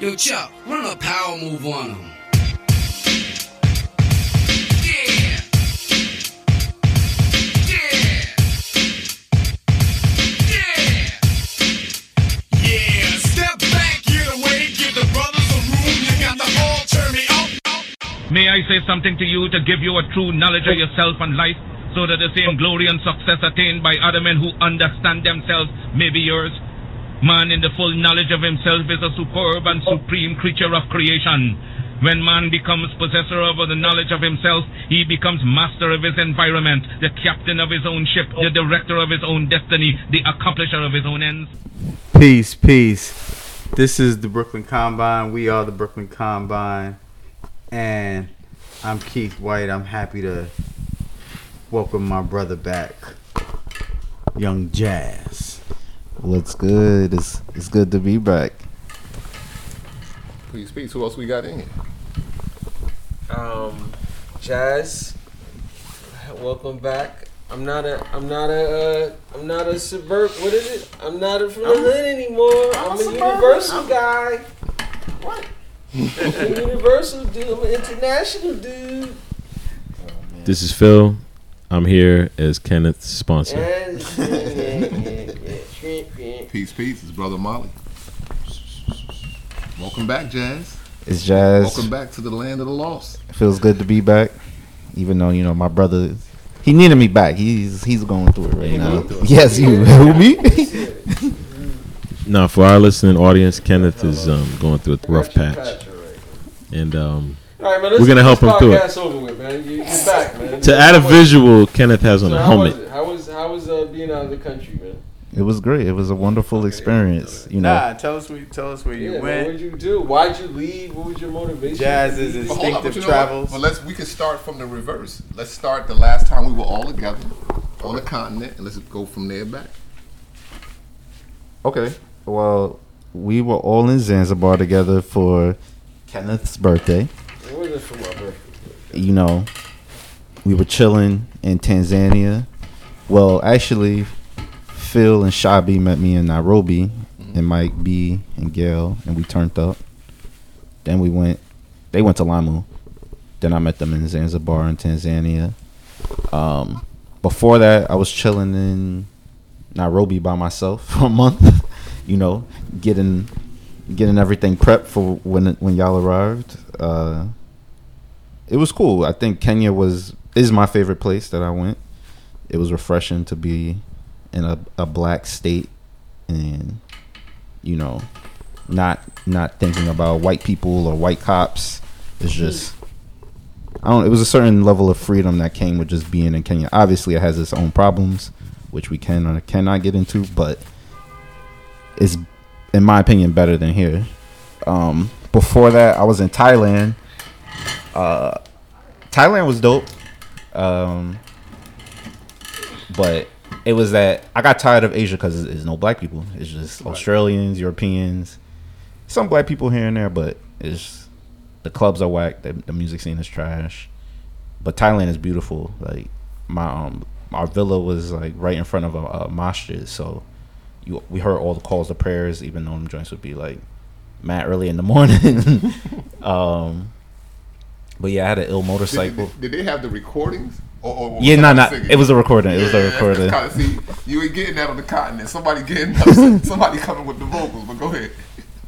Yo, Chuck, run a power move on him. Yeah. Yeah. Yeah. Yeah, step back, get away, give the brothers a room. The all turn me up. May I say something to you to give you a true knowledge of yourself and life, so that the same glory and success attained by other men who understand themselves may be yours? Man in the full knowledge of himself is a superb and supreme creature of creation. When man becomes possessor of the knowledge of himself, he becomes master of his environment, the captain of his own ship, the director of his own destiny, the accomplisher of his own ends. Peace, peace. This is the Brooklyn Combine. We are the Brooklyn Combine. And I'm Keith White. I'm happy to welcome my brother back, Young Jazz. What's good? It's it's good to be back. Please, speak. Who else we got in here? Um, Jazz, welcome back. I'm not a, I'm not a, uh, I'm not a suburb. What is it? I'm not a from the hood anymore. I'm, a, universal guy. What? I'm a universal dude. I'm an international dude. This is Phil. I'm here as Kenneth's sponsor. And, yeah, yeah, Peace, peace. It's Brother Molly. Welcome back, Jazz. It's Jazz. Welcome back to the land of the lost. Feels good to be back. Even though you know my brother, he needed me back. He's he's going through it right He now. it. Yes, you. Who me? Now, for our listening audience, Kenneth is um, going through a rough Patch, patch, patch, all right. and um, All right, man. We're gonna help him through it. over with, man. You, you're back, man. to add a visual, Kenneth has on So a how helmet. it? How was how was uh, being out of the country, man? It was great. It was a wonderful experience. You know, Nah, tell us where, tell us where you Yeah, man, went. what'd you do? Why'd you leave? What was your motivation? Jazz's But on, but instinctive you travels. But let's we can start from the reverse. Let's start the last time we were all together on the continent, and let's go from there back. Okay. Well, we were all in Zanzibar together for Kenneth's birthday. It wasn't for my birthday. You know, we were chilling in Tanzania. Well, actually, Phil and Shabi met me in Nairobi, and Mike B and Gail, and we turned up. Then we went. They went to Lamu. Then I met them in Zanzibar in Tanzania. Um, before that, I was chilling in Nairobi by myself for a month. you know, getting getting everything prepped for when when y'all arrived. Uh, it was cool. I think Kenya was is my favorite place that I went. It was refreshing to be in a, a black state and you know not not thinking about white people or white cops. It's just I don't. It was a certain level of freedom that came with just being in Kenya. Obviously, it has its own problems, which we can or cannot get into, but it's, in my opinion, better than here. Um, before that, I was in Thailand. Uh, Thailand was dope, um, but it was that I got tired of Asia because there's no black people. It's just Australians, Europeans, some black people here and there, but it's the clubs are whack. The, the music scene is trash. But Thailand is beautiful. Like my um our villa was like right in front of a, a masjid, so you we heard all the calls to prayers, even though them joints would be like mad early in the morning. um, but yeah, I had an ill Did, motorcycle. did, did they have the recordings? Or, or Yeah, no, nah, nah, it was a recording. It was a recording. Kind of, see, you ain't getting that on the continent. Somebody getting somebody coming with the vocals. But go ahead.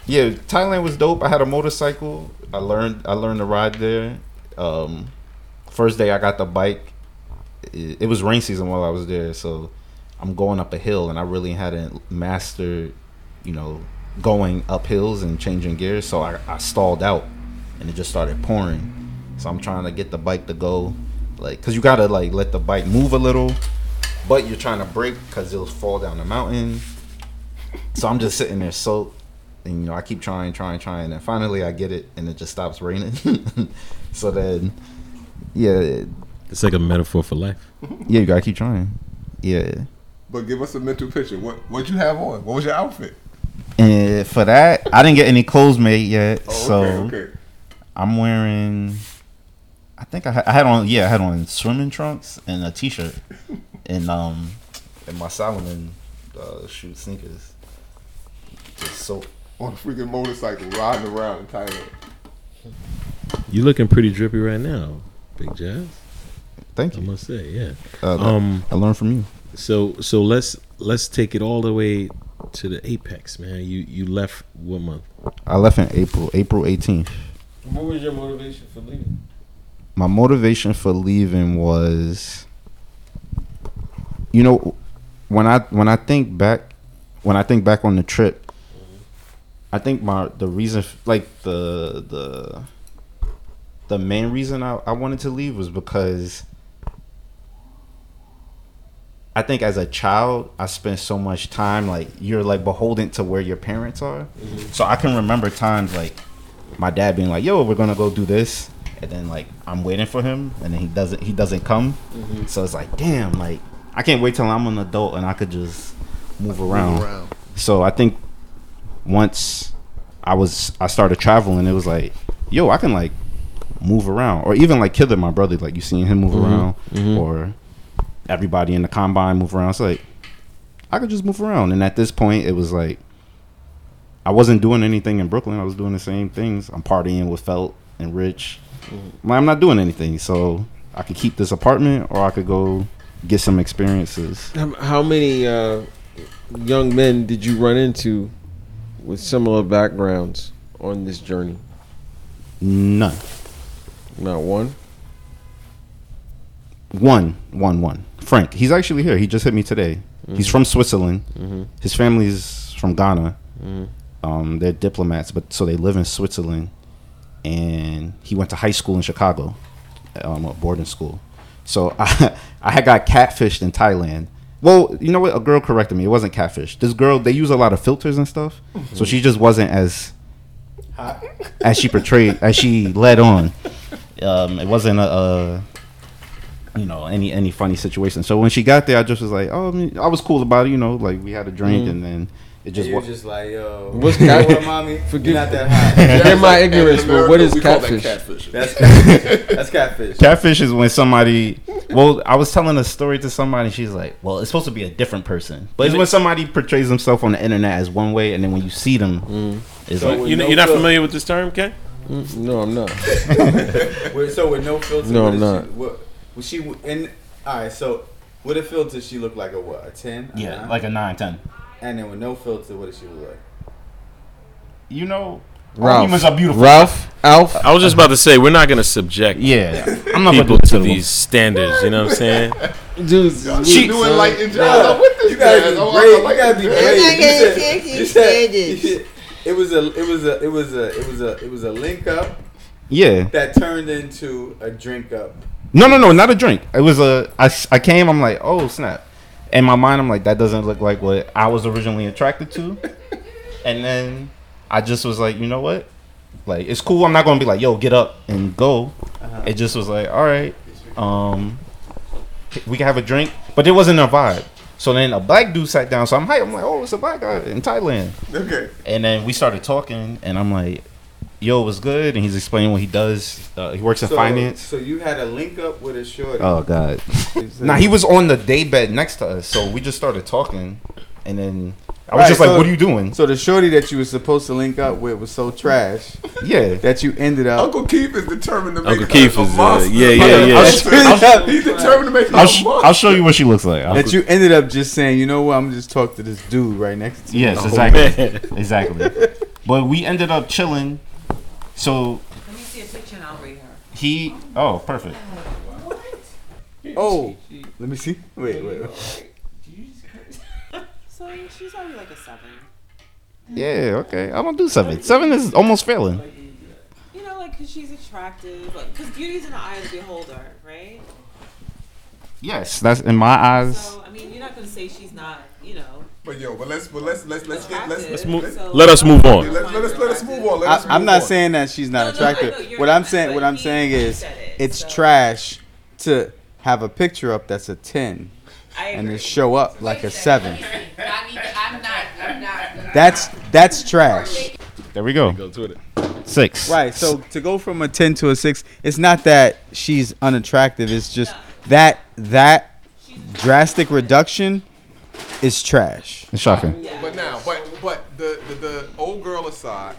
Yeah, Thailand was dope. I had a motorcycle. I learned I learned to ride there. Um, first day I got the bike. It, it was rain season while I was there, so I'm going up a hill, and I really hadn't mastered, you know, going up hills and changing gears. So I, I stalled out, and it just started pouring. So I'm trying to get the bike to go, like, cause you gotta like let the bike move a little, but you're trying to brake cause it'll fall down the mountain. So I'm just sitting there soaked, and you know I keep trying, trying, trying, and finally I get it, and it just stops raining. so then, yeah, It's like a metaphor for life. yeah, you gotta keep trying. Yeah, But give us a mental picture. What what you have on? What was your outfit? and for that I didn't get any clothes made yet, Oh, so okay, okay. I'm wearing. I think I had, I had on yeah I had on swimming trunks and a t-shirt and um and my Salomon uh, shoe sneakers. Just so on a freaking motorcycle riding around in Thailand. You looking pretty drippy right now, Big Jazz. Thank I you. must say, yeah. Uh, Um, I learned from you. So so let's let's take it all the way to the apex, man. You you left what month? I left in April, April 18th. What was your motivation for leaving? My motivation for leaving was, you know, when I when I think back, when I think back on the trip, I think my the reason, like the the the main reason I, I wanted to leave was because I think as a child I spent so much time like you're like beholden to where your parents are. Mm-hmm. So I can remember times like my dad being like, "Yo, we're gonna go do this," and then like I'm waiting for him, and then he doesn't he doesn't come. Mm-hmm. So it's like, damn, like I can't wait till I'm an adult and I could just move around. around. So I think once I was I started traveling, it was like, yo, I can like move around, or even like Killer, my brother, like you seeing him move mm-hmm. around, mm-hmm. or everybody in the combine move around. It's like I could just move around, and at this point, it was like I wasn't doing anything in Brooklyn. I was doing the same things. I'm partying with Felt and Rich. I'm not doing anything, so I could keep this apartment, or I could go get some experiences. How, how many uh, young men did you run into with similar backgrounds on this journey? None. Not one. One, one, one. Frank. He's actually here. He just hit me today. He's from Switzerland. His family's from Ghana. Um, they're diplomats, but so they live in Switzerland. And he went to high school in Chicago, um, a boarding school. So I, I had got catfished in Thailand. Well, you know what? A girl corrected me. It wasn't catfish. This girl, they use a lot of filters and stuff, so she just wasn't as as she portrayed, as she led on. Um, it wasn't a, a you know any any funny situation. So when she got there, I just was like, oh, I, mean, I was cool about it. You know, like we had a drink, and then it just You're just like, yo, What's you know mommy? Forgive- You're not that high. Forgive my ignorance, but what is we call that catfish? catfish. That's catfish. That's catfish. Catfish is when somebody. Well, I was telling a story to somebody. She's like, "Well, it's supposed to be a different person, but it's when somebody portrays himself on the internet as one way, and then when you see them, it's So like, you, no you're not fil- familiar with this term, Ken? Mm, No, I'm not. With, so with no filter. No, I'm not. She, what was she in? All right. So with a filter, she looked like a what? A ten? A yeah, nine? like a nine, ten. And then with no filter, what does she look like? You know, Ralph. humans are beautiful. Ralph. Alf. I was just about to say we're not gonna subject Yeah, I'm not people about to to these standards. You know what I'm saying? Dude, She do enlighten jazz. I'm with this You gotta be I'm- brave. I'm like You gotta be this. brave. You said- can't you said- standards. you said- It was a. It was a. It was a. It was a. It was a link up Yeah. that turned into a drink up. No, no, no, not a drink. It was a. I, s- I came. I'm like, oh snap. In my mind, I'm like, that doesn't look like what I was originally attracted to. And then I just was like, you know what? Like, it's cool. I'm not gonna be like, yo, get up and go. It just was like, all right, um, we can have a drink, but it wasn't a vibe. So then a black dude sat down. So I'm hyped. I'm like, oh, it's a black guy in Thailand. Okay. And then we started talking, and I'm like, yo, what's good? And he's explaining what he does. Uh, he works in So, finance. So you had a link up with a shorty. Oh God. You said- Nah, he was on the day bed next to us, so we just started talking, and then I was Right, just like, so- "What are you doing?" So the shorty that you were supposed to link up with was so trash yeah, that you ended up. Uncle Keith is determined to make Uncle her Keith a is, uh, monster. yeah, yeah, I'll- yeah. I'll- He's determined to make I'll, a sh- monster. I'll show you what she looks like. I'll- that you ended up just saying, you know what? I'm just talk to this dude right next to you. yes, exactly, exactly. But we ended up chilling. So Let me see a picture and I'll rate her. he, oh, perfect. Oh, let me see. Wait, wait. wait. So she's already like a seven. Yeah, okay. I'm gonna do seven. Seven is almost failing. You know, like because she's attractive. Because beauty's in the eye of the beholder, right? Yes, that's in my eyes. So I mean, you're not gonna say she's not. You know, But yo, but let's but let's let's let's get let's let's move- So- let us move on. let, let us let us move on. Let I, us I'm not on. saying that she's not No, no, attractive. know you're what I'm saying, what I'm saying he is, it, it's so- trash to have a picture up that's a ten and agree. then show up like a seven. I need to, I'm not, That's that's trash. There we go. Go to it. Six. Right. So to go from a ten to a six, it's not that she's unattractive. It's just that that drastic reduction is trash. It's shocking. But now, but but the the the old girl aside,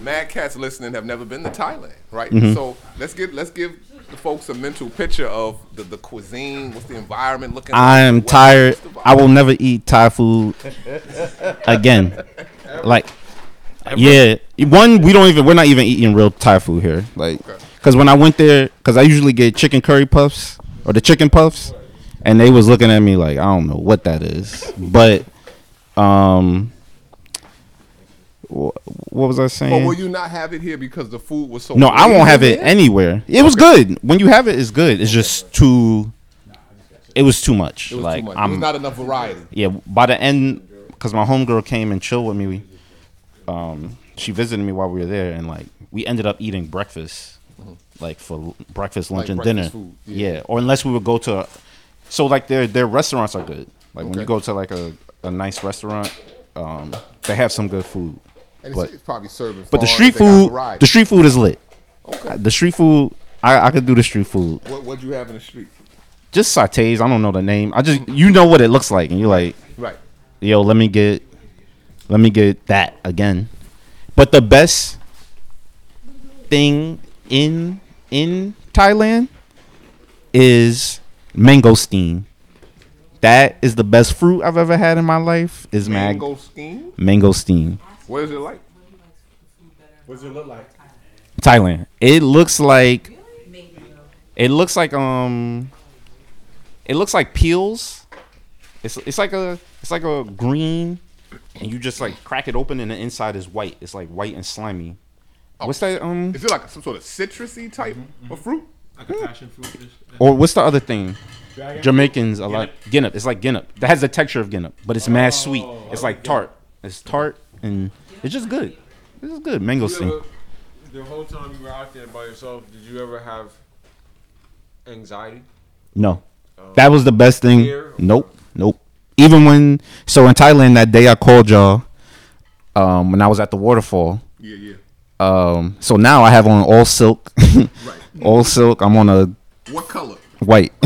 mad cats listening have never been to Thailand, right? Mhm. So let's get let's give the folks a mental picture of the, the cuisine. What's the environment looking? Like. I am the tired. I will never eat Thai food again. Like, yeah, one we don't even we're not even eating real Thai food here. Like, because when I went there, because I usually get chicken curry puffs or the chicken puffs, and they was looking at me like I don't know what that is, but um, wh- what was I saying? Or will you not have it here because the food was so? No, I won't have it anywhere. It was good. When you have it, it's good. It's just too. It was too much. It was like too much. I'm There's not enough variety. Yeah, by the end, because my homegirl came and chilled with me. Um, she visited me while we were there, and like we ended up eating breakfast, like for breakfast, lunch, Like and breakfast dinner. Yeah. yeah. or unless we would go to. So like their their restaurants are good. Like when Okay. you go to like a, a nice restaurant, um, they have some good food. And but it's, probably serving. but the foreign, street they got food, variety. the street food is lit. Okay. The street food, I, I could do the street food. What what'd you have in the street? Just sautés. I don't know the name. I just you know what it looks like, and you're like, Right. yo, let me get, let me get that again. But the best thing in in Thailand is mangosteen. That is the best fruit I've ever had in my life. Is mag- Mangosteen? Mangosteen. What is it like? What does it look like? Thailand. It looks like it looks like um it looks like peels. It's it's like a it's like a green and you just like crack it open and the inside is white. It's like white and slimy. What's that um Is it like some sort of citrusy type Mm-hmm. of fruit? Like a passion fruit. dish? or what's the other thing? Dragon? Jamaicans a lot Guinnep. It's like Guinnep. That has the texture of Guinnep, but it's mad sweet. Oh, It's like tart. It's tart and it's just good. This is good. You Mangosteen. The whole time you were out there by yourself, did you ever have anxiety? No. That was the best thing. Fear? Nope. Nope. Even when so in Thailand that day I called y'all um when I was at the waterfall. Yeah, yeah. Um so now I have on all silk. all silk. I'm on a What color? white.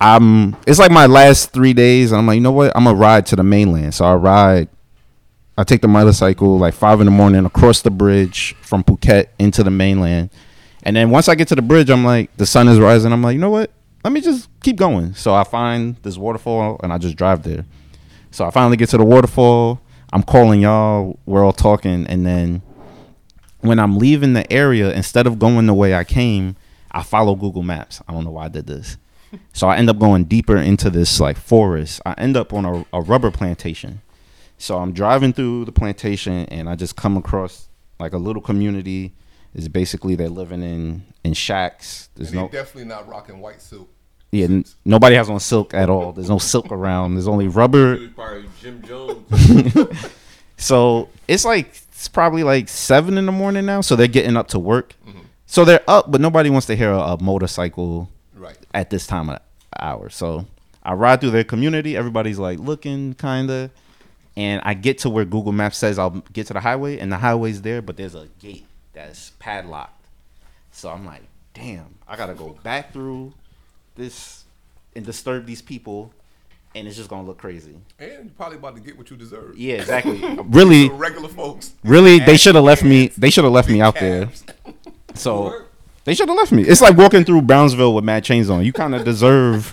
I'm it's like my last 3 days I'm like, you know what? I'm gonna ride to the mainland. So I ride I take the motorcycle like 5 in the morning across the bridge from Phuket into the mainland. And then once I get to the bridge, I'm like, the sun is rising. I'm like, you know what? Let me just keep going. So I find this waterfall and I just drive there. So I finally get to the waterfall. I'm calling y'all. We're all talking. And then when I'm leaving the area, instead of going the way I came, I follow Google Maps. I don't know why I did this. So I end up going deeper into this like forest. I end up on a, a rubber plantation. So I'm driving through the plantation and I just come across like a little community. Is basically they're living in in shacks. There's And they no definitely not rocking white silk. yeah, n- nobody has on silk at all. There's no silk around. There's only rubber. probably Jim Jones. So it's like it's probably like seven in the morning now. So they're getting up to work. So they're up, but nobody wants to hear a, a motorcycle Right. at this time of hour. So I ride through their community. Everybody's like looking kinda, and I get to where Google Maps says I'll get to the highway, and the highway's there, but there's a gate that's padlocked. So I'm like, damn, I gotta go back through this and disturb these people, and it's just gonna look crazy. And you're probably about to get what you deserve. Yeah, exactly. Really, regular folks. Really, they should have left me. They should have left me out there. So they should have left me. It's like walking through Brownsville with mad chains on. You kind of deserve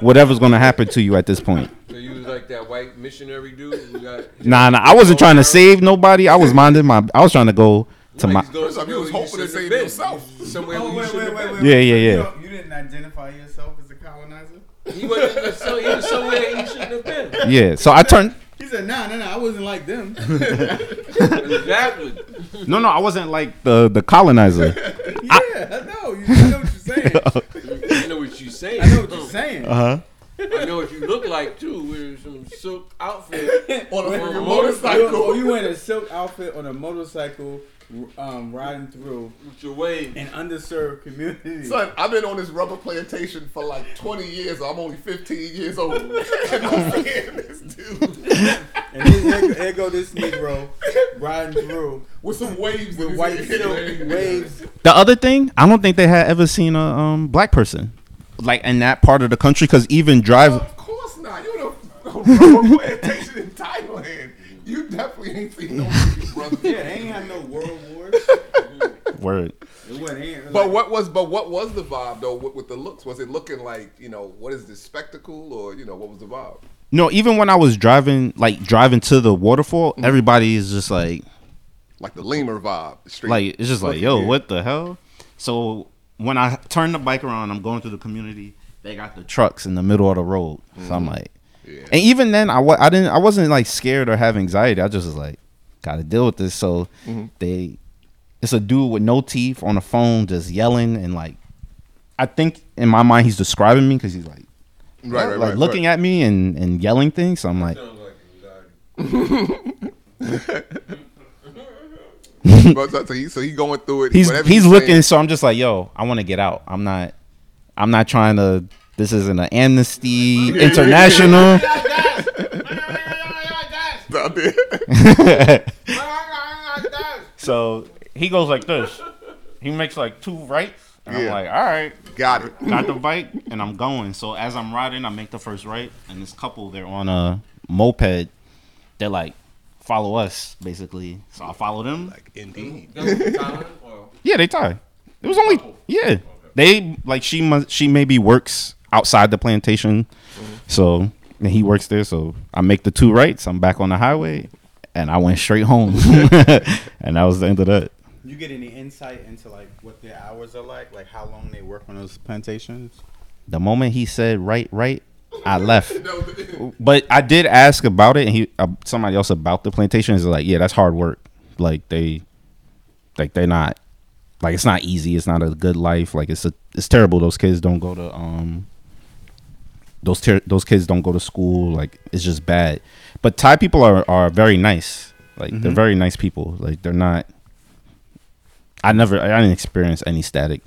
whatever's gonna happen to you at this point. so you was like that white missionary dude who got. Nah, nah. I wasn't trying to save nobody. I was minding my. I was trying to go to my. First you was hoping to save yourself. Somewhere Oh, wait, wait, wait, wait. Yeah, yeah, You yeah. You didn't identify yourself as a colonizer? He was, so he was somewhere he shouldn't have been. Yeah. So I turned. He said, nah, nah, nah, I wasn't like them. Exactly. No, no. I wasn't like the the colonizer. yeah, I know. You I know what you're saying. I know what you're saying. I know what you're saying. Uh huh. I know what you look like too, with some silk outfit On a on a freaking motorcycle You, oh, you in a silk outfit on a motorcycle, um, riding through with your wave. an underserved community. Son, I've been on this rubber plantation for like 20 years. I'm only 15 years old. and I'm seeing this dude And here, here, here go this Negro riding through with some waves with white head. silk waves. The other thing, I don't think they had ever seen a um black person like in that part of the country because even drive. Of course not. You're on rubber plantation in Thailand. You definitely ain't seen no Big Brother. Yeah, they ain't had no world wars. Word. It wasn't. ain't- But like- what was but what was the vibe though with, with the looks? Was it looking like you know what is this spectacle or you know what was the vibe? No, even when I was driving, like driving to the waterfall, Mm-hmm. everybody is just like, Like the lemur vibe. Straight like it's just like, yo, good. what the hell? So when I turn the bike around, I'm going through the community. They got the trucks in the middle of the road, so I'm like, Yeah. and even then, I wa- I didn't, I wasn't like scared or have anxiety. I just was like, gotta deal with this. So Mm-hmm. they, it's a dude with no teeth on the phone, just yelling and like, I think in my mind he's describing me because he's like, Right, right, like right, looking at me and and yelling things. So I'm like, But so, so he so he going through it. he's whatever he's saying- looking. So I'm just like, yo, I want to get out. I'm not, I'm not trying to. This isn't an Amnesty International. so he goes like this. He makes like two rights, and I'm like, all right, Got it. got the bike, and I'm going. So as I'm riding, I make the first right, and this couple they're on a moped. They're like, follow us, basically. So I follow them. Like indeed. Yeah, they tie. It was only yeah. They like she must she maybe works outside the plantation, so and he works there. So I make the two rights. I'm back on the highway, and I went straight home, and that was the end of that. You get any insight into like what their hours are like, like how long they work on those plantations? The moment he said right, right, I left. But I did ask about it, and he uh, somebody else about the plantation is like, yeah, that's hard work. Like they, like they're not, like it's not easy. It's not a good life. Like it's a, it's terrible. Those kids don't go to um. Those ter- those kids don't go to school. Like it's just bad. But Thai people are are very nice. Like they're Mhm. very nice people. Like they're not. I never. I didn't experience any static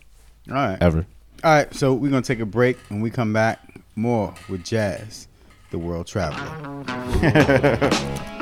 All right. ever. All right, so we're gonna take a break and we come back more with Jazz, the world traveler.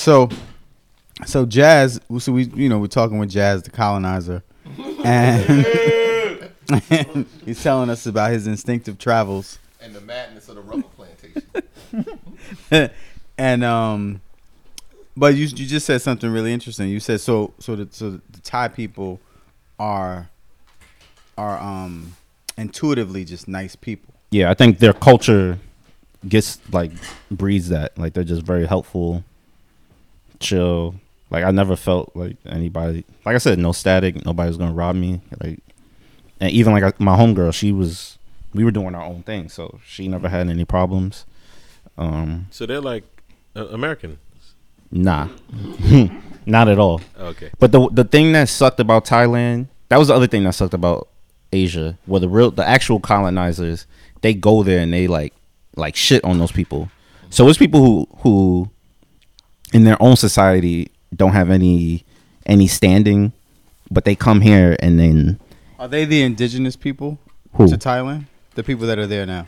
so so Jazz, so we you know we're talking with Jazz, the colonizer, and he's telling us about his instinctive travels. And the madness of the rubber plantation. and um, but you you just said something really interesting. You said so so the so the Thai people are are um intuitively just nice people. Yeah, I think their culture gets like breeds that. Like they're just very helpful, chill. Like I never felt like anybody. Like I said, no static. Nobody was gonna rob me. Like, and even like my homegirl, she was. We were doing our own thing, so she never had any problems. Um, So they're like uh, American. Nah, not at all. Okay. But the the thing that sucked about Thailand, that was the other thing that sucked about Asia, where the real the actual colonizers, they go there and they like like shit on those people. So it's people who who in their own society don't have any any standing, but they come here and then Are they the indigenous people Who? to Thailand? The people that are there now.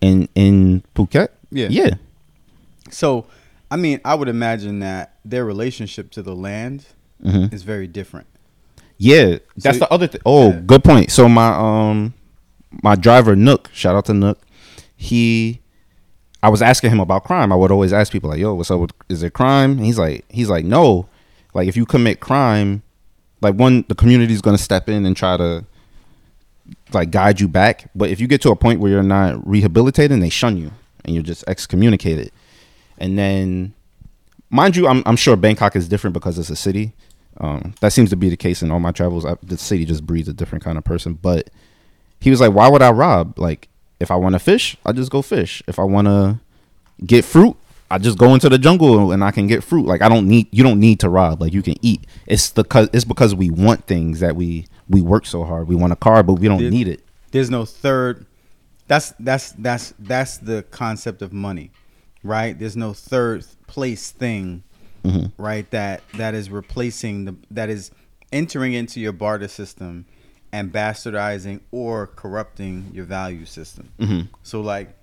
in in Phuket, Yeah. yeah, So, I mean, I would imagine that their relationship to the land Mhm. is very different. Yeah, that's So- the other thing. Oh, good point. So my um my driver Nook, shout out to Nook. He I was asking him about crime. I would always ask people like, "Yo, what's up with is there crime?" And he's like he's like, "No. Like if you commit crime, like one the community is going to step in and try to like guide you back, but if you get to a point where you're not rehabilitated, they shun you and you're just excommunicated." And then mind you, I'm I'm sure Bangkok is different because it's a city. Um, that seems to be the case in all my travels. I, the city just breeds a different kind of person. But he was like, "Why would I rob? Like, if I want to fish, I just go fish. If I want to get fruit, I just go into the jungle and I can get fruit. Like, I don't need you don't need to rob. Like, you can eat. It's the it's because we want things that we we work so hard. We want a car, but we don't There- need it. There's no third. That's that's that's that's the concept of money, right? There's no third place thing, Mhm. right? That that is replacing the that is entering into your barter system and bastardizing or corrupting your value system. Mhm. So like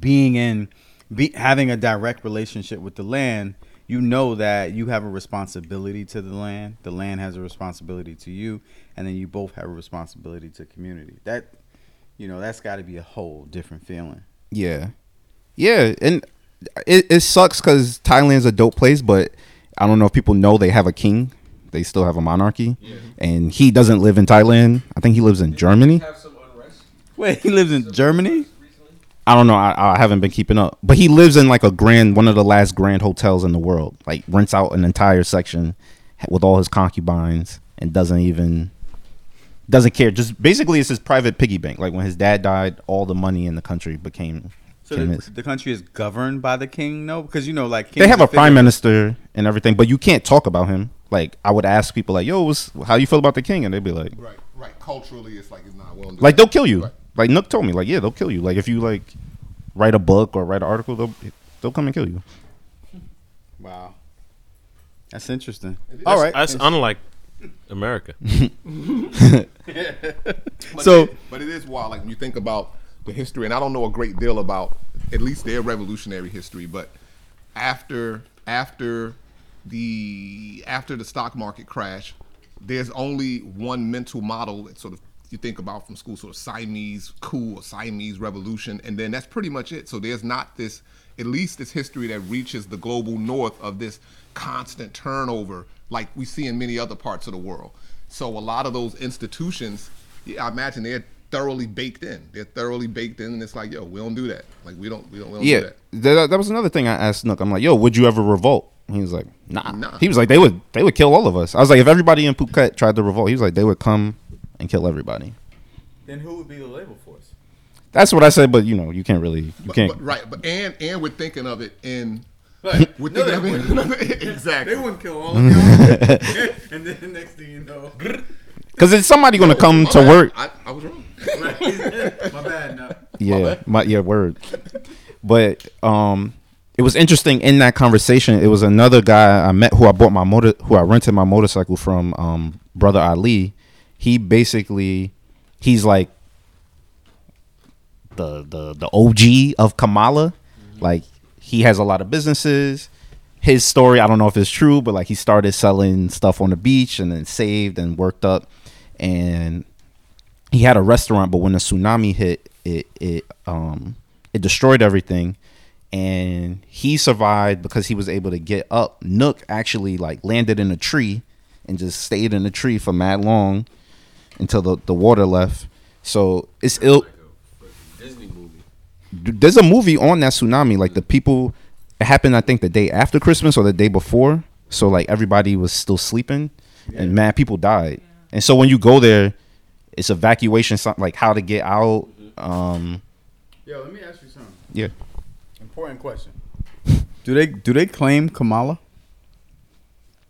being in be having a direct relationship with the land you know that you have a responsibility to the land the land has a responsibility to you and then you both have a responsibility to community that you know that's got to be a whole different feeling Yeah, yeah, and it, it sucks because Thailand's a dope place, but I don't know if people know they have a king. They still have a monarchy, and he doesn't live in Thailand. I think he lives in Germany. wait he lives in germany I don't know. I, I haven't been keeping up, but he lives in like a grand, one of the last grand hotels in the world. Like rents out an entire section with all his concubines and doesn't even doesn't care. Just basically, it's his private piggy bank. Like when his dad died, all the money in the country became. so the, the country is governed by the king no because you know like they have are a prime minister and everything, but you can't talk about him. Like I would ask people, like, "Yo, what's, how you feel about the king?" And they'd be like, right, right. Culturally, it's like it's not well. "Like they'll kill you." Like Nook told me, like, "Yeah, they'll kill you. Like if you like write a book or write an article, they'll they'll come and kill you." wow that's interesting That's, all right That's unlike America. But So- it, but it is wild. Like when you think about the history, and I don't know a great deal about at least their revolutionary history, but after after the after the stock market crash, there's only one mental model that sort of you think about from school, sort of Siamese coup or Siamese revolution, and then that's pretty much it. So there's not this, at least this history that reaches the global north of this constant turnover like we see in many other parts of the world. So a lot of those institutions, yeah, I imagine they're thoroughly baked in. They're thoroughly baked in, and it's like, yo, we don't do that. Like we don't, we don't, we don't do Yeah, that. that, that was another thing I asked Nook. I'm like, "Yo, would you ever revolt?" He was like, "Nah." Nah. He was like, "They would, they would kill all of us." I was like, "If everybody in Phuket tried to revolt," he was like, "They would come and kill everybody." then who would be the labor force That's what I said, but you know, you can't really, you But, can't. but, right, but and and we're thinking of it in. Right. We're No, thinking they of it exactly. They wouldn't kill all of y'all. and then next thing you know, Because it's somebody going to come to bad. work. I, I was wrong. my bad. No. Yeah, my yeah word. But um, it was interesting in that conversation. It was another guy I met who I bought my motor, who I rented my motorcycle from. Um, brother Ali. He basically, he's like the the the OG of Kamala. Like he has a lot of businesses. His story, I don't know if it's true, but like he started selling stuff on the beach and then saved and worked up, and he had a restaurant. But when the tsunami hit, it it um it destroyed everything, and he survived because he was able to get up. Nook actually like landed in a tree and just stayed in the tree for mad long until the, the water left. So it's ill. Disney. There's a movie on that tsunami. Like the people, it happened I think the day after Christmas or the day before. So like everybody was still sleeping, and mad people died. And so when you go there, it's evacuation, so- like how to get out. Um, Yo, let me ask you something. yeah. Important question. Do they do they claim Kamala?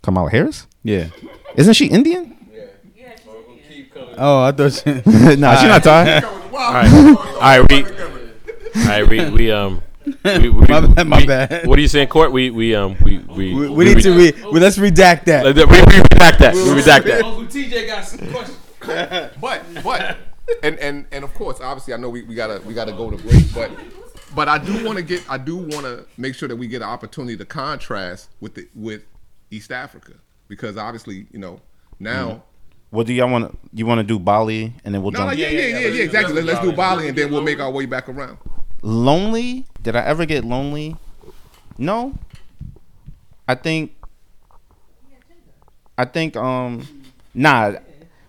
Kamala Harris? Yeah. Isn't she Indian? Yeah, oh, I thought she. nah, she not Thai. All right, all right, we, all right, we, we um, we, we, My bad, my we- bad. What are you saying, Court? We, we, um, we, we, We, we need to re, well, let's redact that. We, we redact that. We redact that. Uncle TJ got some questions. but but and and and of course, obviously, I know we, we gotta we gotta go to break, but but I do want to get I do want to make sure that we get an opportunity to contrast with the with East Africa because obviously you know now. What do y'all want? You want to do Bali and then we'll No, jump. no, yeah, yeah, yeah, yeah, exactly. Let's, let's do Bali and then we'll make our way back around. lonely did i ever get lonely no i think i think um nah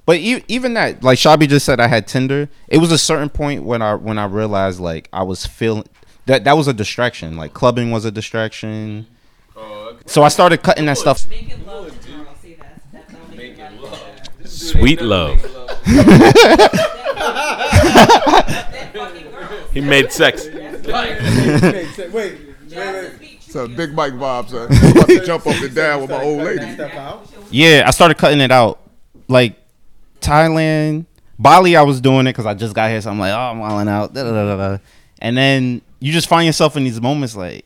but e- even that like shabi just said i had tinder. It was a certain point when i when i realized like i was feeling that that was a distraction. Like clubbing was a distraction. So i started cutting that stuff. Sweet love. he made sex. wait, wait, wait. So big Mike vibes, son. I'm about to jump up and down with my old lady. Yeah, I started cutting it out. Like Thailand, Bali, I was doing it because I just got here, so I'm like, oh, I'm wilding out. Da, da, da. And then you just find yourself in these moments like,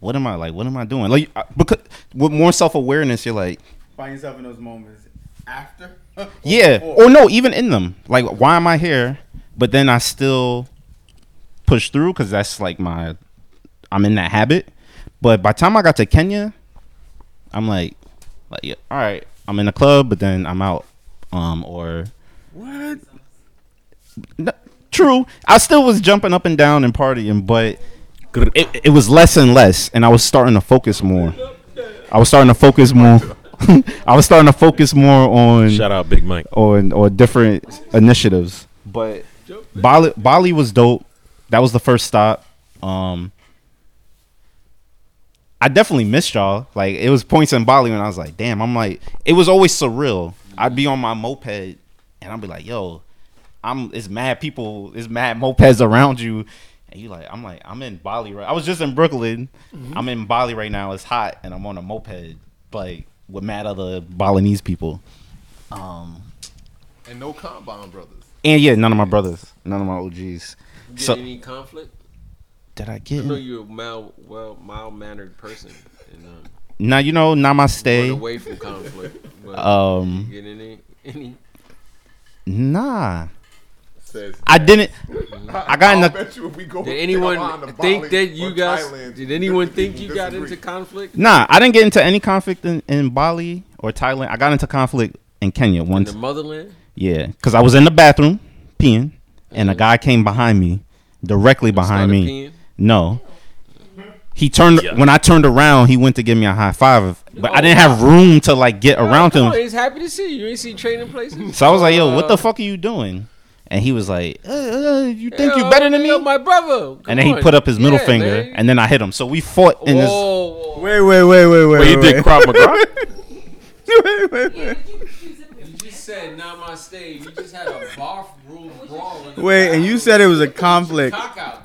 what am I like? What am I doing? Like, because with more self awareness, you're like, Find yourself in those moments after. yeah, Or- or no, even in them. Like, why am I here? But then I still push through because that's like my, I'm in that habit. But by the time I got to Kenya, I'm like, like, yeah, all right, I'm in the club, but then I'm out. Um, or What? N- True. I still was jumping up and down and partying, but it, it was less and less, and I was starting to focus more. I was starting to focus more. I was starting to focus more on Shout out Big Mike. on or different initiatives. But Bali Bali was dope. That was the first stop. Um, I definitely missed y'all. Like it was points in Bali when I was like, damn. I'm like, it was always surreal. I'd be on my moped and I'd be like, yo, I'm. It's mad people. It's mad mopeds around you. And you like, I'm like, I'm in Bali right. I was just in Brooklyn. I'm in Bali right now. It's hot, and I'm on a moped, like with mad other Balinese people. Um, And no combine brothers. and yeah, none of my brothers, none of my OGs. Get So any conflict? did I get? I know you're a mild, well, mild mannered person. And, um, Now you know run Namaste. away from conflict. Um, get any, any? Nah, Says, I didn't. I got in the. bet you if we go Did anyone think that you guys? Thailand, Did anyone think you got into conflict? Nah, I didn't get into any conflict in, in Bali or Thailand. I got into conflict in Kenya In once. the motherland? Yeah, because I was in the bathroom peeing, and a guy came behind me, directly behind me. peeing? No. He turned Yeah. when I turned around. He went to give me a high five, but I didn't have room to like get around Oh, him. he's happy to see you. You ain't see trading places. So I was like, "Yo, what the Uh, fuck are you doing?" And he was like, uh, uh, "You think you yo, better than me?" yo, my brother. and then he put up his middle Yeah, finger, man. and then I hit him. So we fought in this. Whoa, whoa. Wait, wait, wait, wait, wait. Wait, you did Krav Maga? wait, wait, wait. You said namaste. You just had a barf room brawl. in Wait, and you said it was a conflict.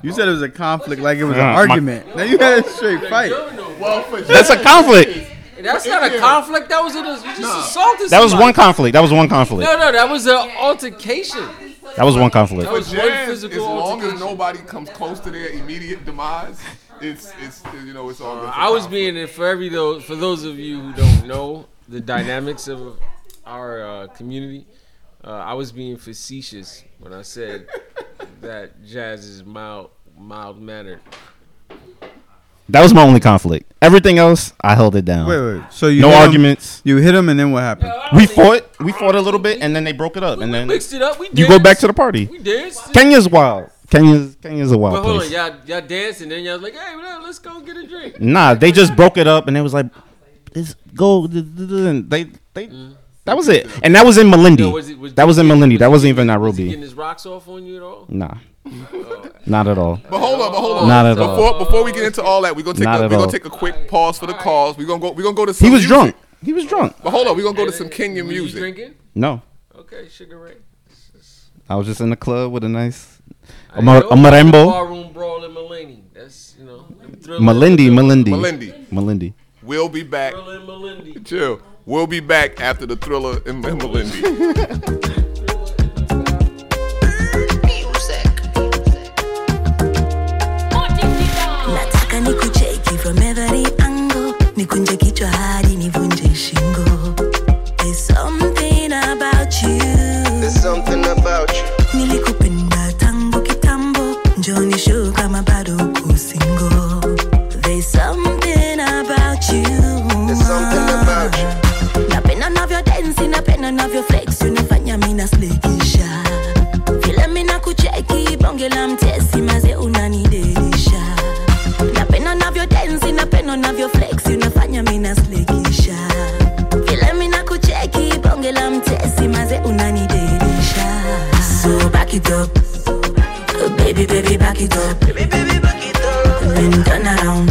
You said it was a conflict, like it was an Uh, my- argument. Now you had a straight fight. Well, for That's a conflict. That's not a conflict. That was a, you just assaulted. That was somebody. one conflict. That was one conflict. No, no, that was an altercation. That was one conflict. That was one Jazz, as physical long as nobody comes close to their immediate demise, it's it's you know it's all good. for I was conflict. being for every those for those of you who don't know the dynamics of our uh, community. Uh, I was being facetious when I said that Jazz is mild mild mannered. That was my only conflict. Everything else, I held it down. Wait, wait. So you no hit him- arguments. you hit him, and then what happened? We fought. We fought a little bit, and then they broke it up, and then mixed it up. We you go back to the party. We danced. Kenya's wild. Kenya's Kenya's a wild But hold place. on, y'all, y'all danced and then y'all was like, hey, well, let's go get a drink. Nah, they just broke it up, and it was like, let's go. And they they that was it, and that was in Malindi. Yo, was it- was that was in he- Malindi. That was wasn't even Was Nairobi. getting his rocks off on you at all? Nah, oh. not at all. But hold on, but hold on. Not at all. before before we get into all that, we're gonna take Not a, we're gonna take a quick pause for the calls. We're gonna go we're gonna go to some He was music. drunk. He was drunk. But hold on, we're gonna go to some Kenyan Were you music. drinking? No, Okay, Sugar Ray. I was just in the club with a nice a, I mar- a about marembo. Barroom brawl in Malindi. That's you know. them Malindi, Malindi, Malindi. Malindi. We'll be back. Thriller in Malindi. Chill. We'll be back after the thriller in, in Malindi. from every angle. Nikunje kichwa hadi nivunje shingo densi navyo flex unafanya mina slekisha vile mina kucheki bonge la mtesi maze unanidelisha napenda navyo densi napenda navyo flex unafanya mina slekisha vile mina kucheki bonge la mtesi maze unanidelisha so back it up baby baby back it up. Baby baby back it up. Then turn around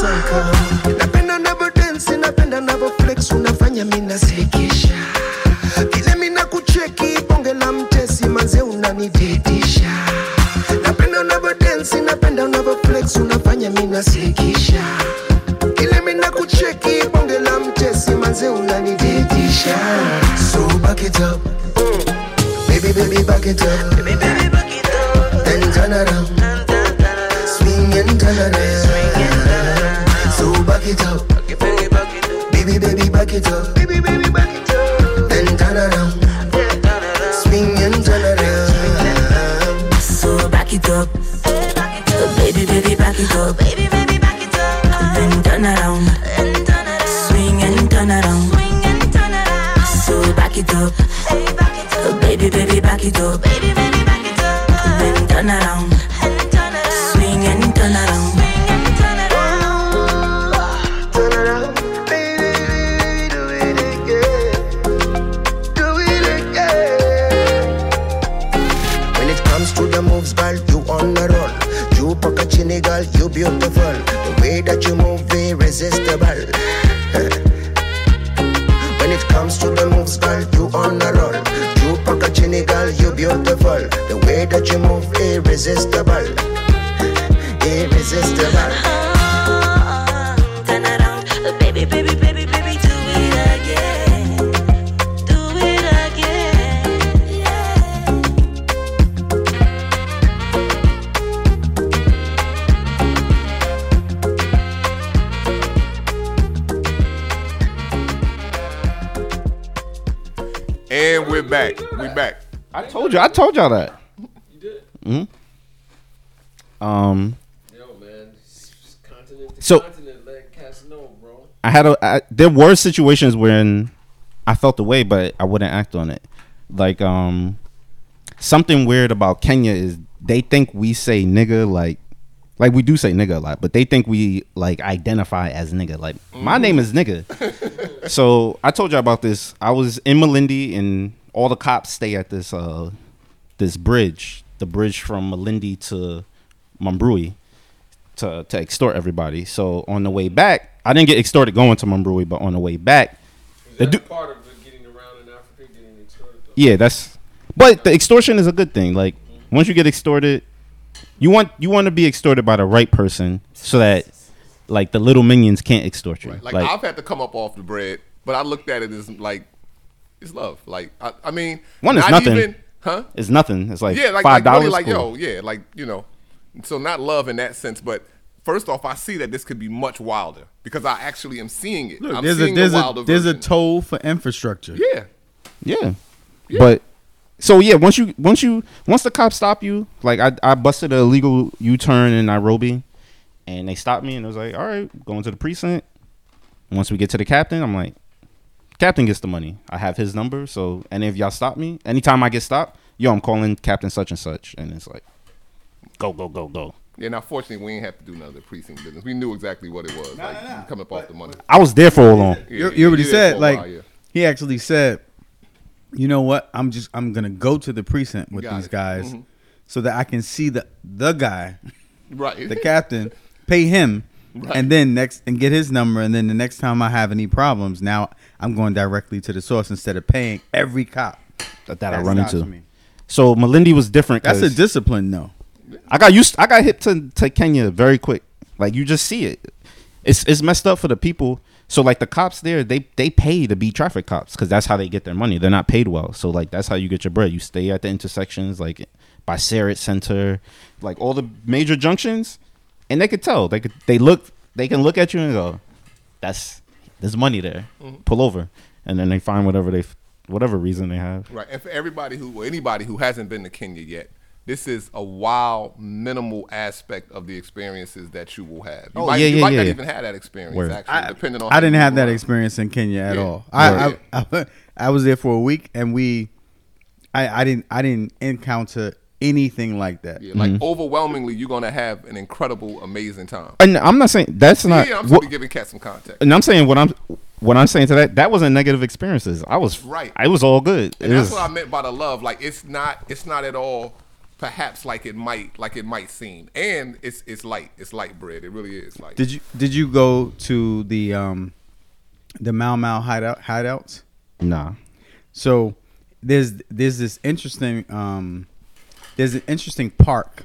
tutakuwa baby told you. I told y'all that. You did. Hmm Um. Yo, man. Continent to So- continent, let cats know, bro. I had a. I, there were situations when I felt the way, but I wouldn't act on it. Like um, something weird about Kenya is they think we say nigga like, like we do say nigga a lot, but they think we like identify as nigga. Like my name is nigga. so I told you about this. I was in Malindi, and all the cops stay at this uh, this bridge, the bridge from Malindi to Mambrui to to extort everybody. So on the way back, I didn't get extorted going to Mambrui, but on the way back, the du- Part of the getting around in Africa, getting extorted. yeah, that's. But the extortion is a good thing. Like once you get extorted, You want you want to be extorted by the right person so that like the little minions can't extort you. Like, I've had to come up off the bread, but I looked at it as like it's love. Like I, I mean, one is not nothing. Even, huh? It's nothing. It's like yeah, like, five like really dollars. like yo, yeah, like you know. So not love in that sense, but first off, I see that this could be much wilder because I actually am seeing it. Look, I'm there's a there's the a wilder there's a toll for infrastructure. yeah. Yeah. But so yeah, once you once you once the cops stop you, like I I busted a illegal U turn in Nairobi, and they stopped me and it was like, all right, going to the precinct. Once we get to the captain, I'm like, captain gets the money. I have his number, so any of y'all stop me, anytime I get stopped, yo, I'm calling Captain such and such, and it's like, go go go go. Yeah, now fortunately we ain't have to do none of the precinct business. We knew exactly what it was. like you coming up off the money. I was there for a long. You, you already you said like while, yeah. he actually said, you know what? I'm just I'm gonna go to the precinct with Got these it. guys Mhm. so that I can see the the guy, Right. the captain, pay him, Right. and then next and get his number, and then the next time I have any problems, now I'm going directly to the source instead of paying every cop that, I that run into. me. So Malindi was different. That's a discipline, though. I got used. I got hit to, to Kenya very quick. Like you just see it. It's it's messed up for the people. So like the cops there, they they pay to be traffic cops because that's how they get their money. They're not paid well. So like that's how you get your bread. You stay at the intersections, like by Sarit Center, like all the major junctions, and they could tell. They could they look. They can look at you and go, "That's there's money there. Mhm. Pull over." And then they find whatever they whatever reason they have. Right. And for everybody who, or anybody who hasn't been to Kenya yet, this is a wild, minimal aspect of the experiences that you will have. You Oh, might, yeah, you yeah, might not yeah. even have that experience, Word. actually, I, depending on I how didn't have that around. experience in Kenya at Yeah. all. I, I, I I was there for a week and we, I I didn't I didn't encounter anything like that. Yeah, like overwhelmingly, you're gonna have an incredible, amazing time. And I'm not saying that's not. yeah, I'm what- simply giving Cat some context. And I'm saying what I'm what I'm saying to that that wasn't negative experiences. I was Right. I was all good. And It that's was- what I meant by the love. Like it's not, it's not at all, perhaps like it might, like it might seem. And it's it's light, it's light bread. It really is. Like Did you did you go to the um the Mau Mau hideout hideouts? Nah. So there's there's this interesting um there's an interesting park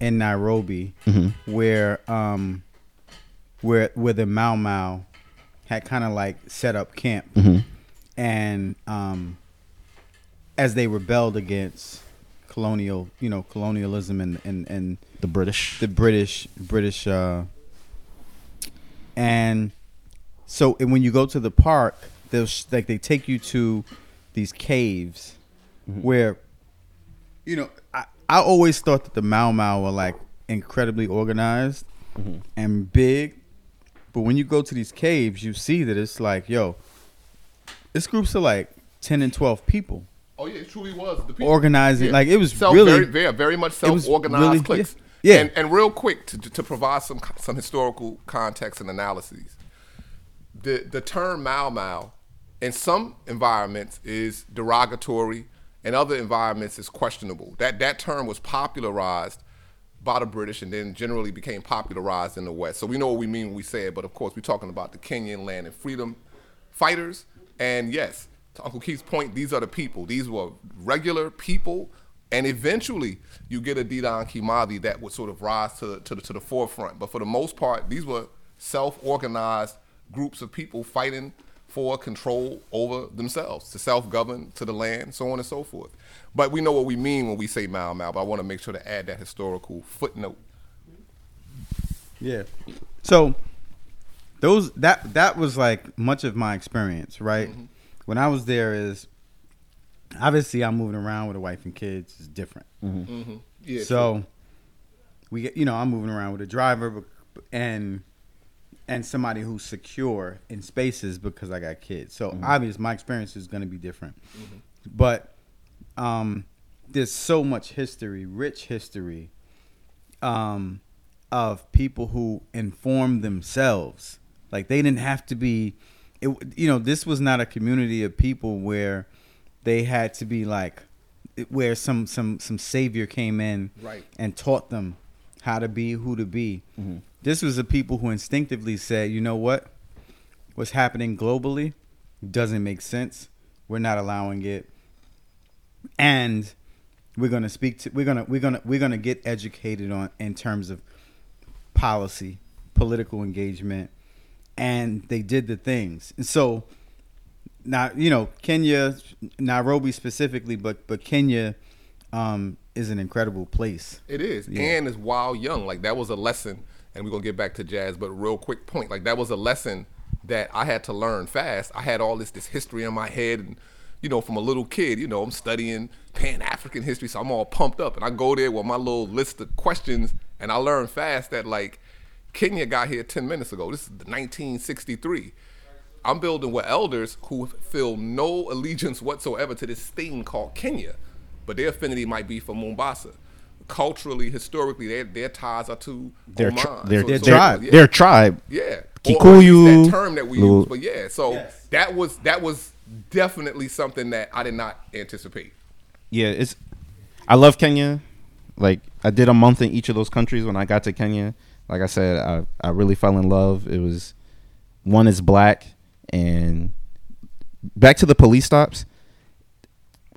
in Nairobi Mhm. where um where where the Mau Mau had kind of like set up camp Mhm. and um as they rebelled against colonial you know colonialism and and and the British the British British uh and so and when you go to the park there's like they take you to these caves where you know I, I always thought that the Mau Mau were like incredibly organized mm-hmm. and big but when you go to these caves you see that it's like yo this groups of like 10 and 12 people Oh yeah, it truly was the people. Organizing, like, it was Self- really- very, very, very much it self-organized really- cliques. yeah. Yeah. And, and real quick to, to provide some some historical context and analyses. The the term Mau Mau in some environments is derogatory, in other environments is questionable. That that term was popularized by the British and then generally became popularized in the West. So we know what we mean when we say it, but of course we're talking about the Kenyan land and freedom fighters. And yes, to Uncle Keith's point, these are the people. These were regular people. And eventually you get a Dedan Kimathi that would sort of rise to, to, the, to the forefront. But for the most part, these were self-organized groups of people fighting for control over themselves, to self-govern, to the land, so on and so forth. But we know what we mean when we say Mau Mau, but I want to make sure to add that historical footnote. Yeah. So those that that was like much of my experience, right? When I was there is obviously I'm moving around with a wife and kids is different. Mhm. Yeah, so we get you know I'm moving around with a driver and and somebody who's secure in spaces because I got kids. So Mhm. obvious my experience is going to be different. But um there's so much history, rich history um of people who informed themselves. Like they didn't have to be it, you know, this was not a community of people where they had to be like where some some some savior came in Right. and taught them how to be who to be. This was the people who instinctively said, "You know what? What's happening globally doesn't make sense. We're not allowing it." And we're gonna speak to we're gonna we're gonna we're gonna get educated on in terms of policy, political engagement, and they did the things. And so now you know Kenya, Nairobi specifically, but but Kenya um, is an incredible place. It is, Yeah. and it's wild young. Like that was a lesson, and we're gonna get back to jazz. But real quick point, like that was a lesson that I had to learn fast. I had all this this history in my head, and you know, from a little kid, you know, I'm studying Pan African history, so I'm all pumped up, and I go there with my little list of questions, and I learned fast that like Kenya got here 10 minutes ago. This is 1963. I'm building with elders who feel no allegiance whatsoever to this thing called Kenya, but their affinity might be for Mombasa. Culturally, historically, their their ties are to Their Oman. tri- their- So- their so- tribe. yeah. Their tribe. Yeah. Or- or Kikuyu, that term that we Lu- use, but yeah. So that was that was definitely something that I did not anticipate. Yeah, it's. I love Kenya. Like I did a month in each of those countries when I got to Kenya. Like I said, I I really fell in love. It was one is black and back to the police stops.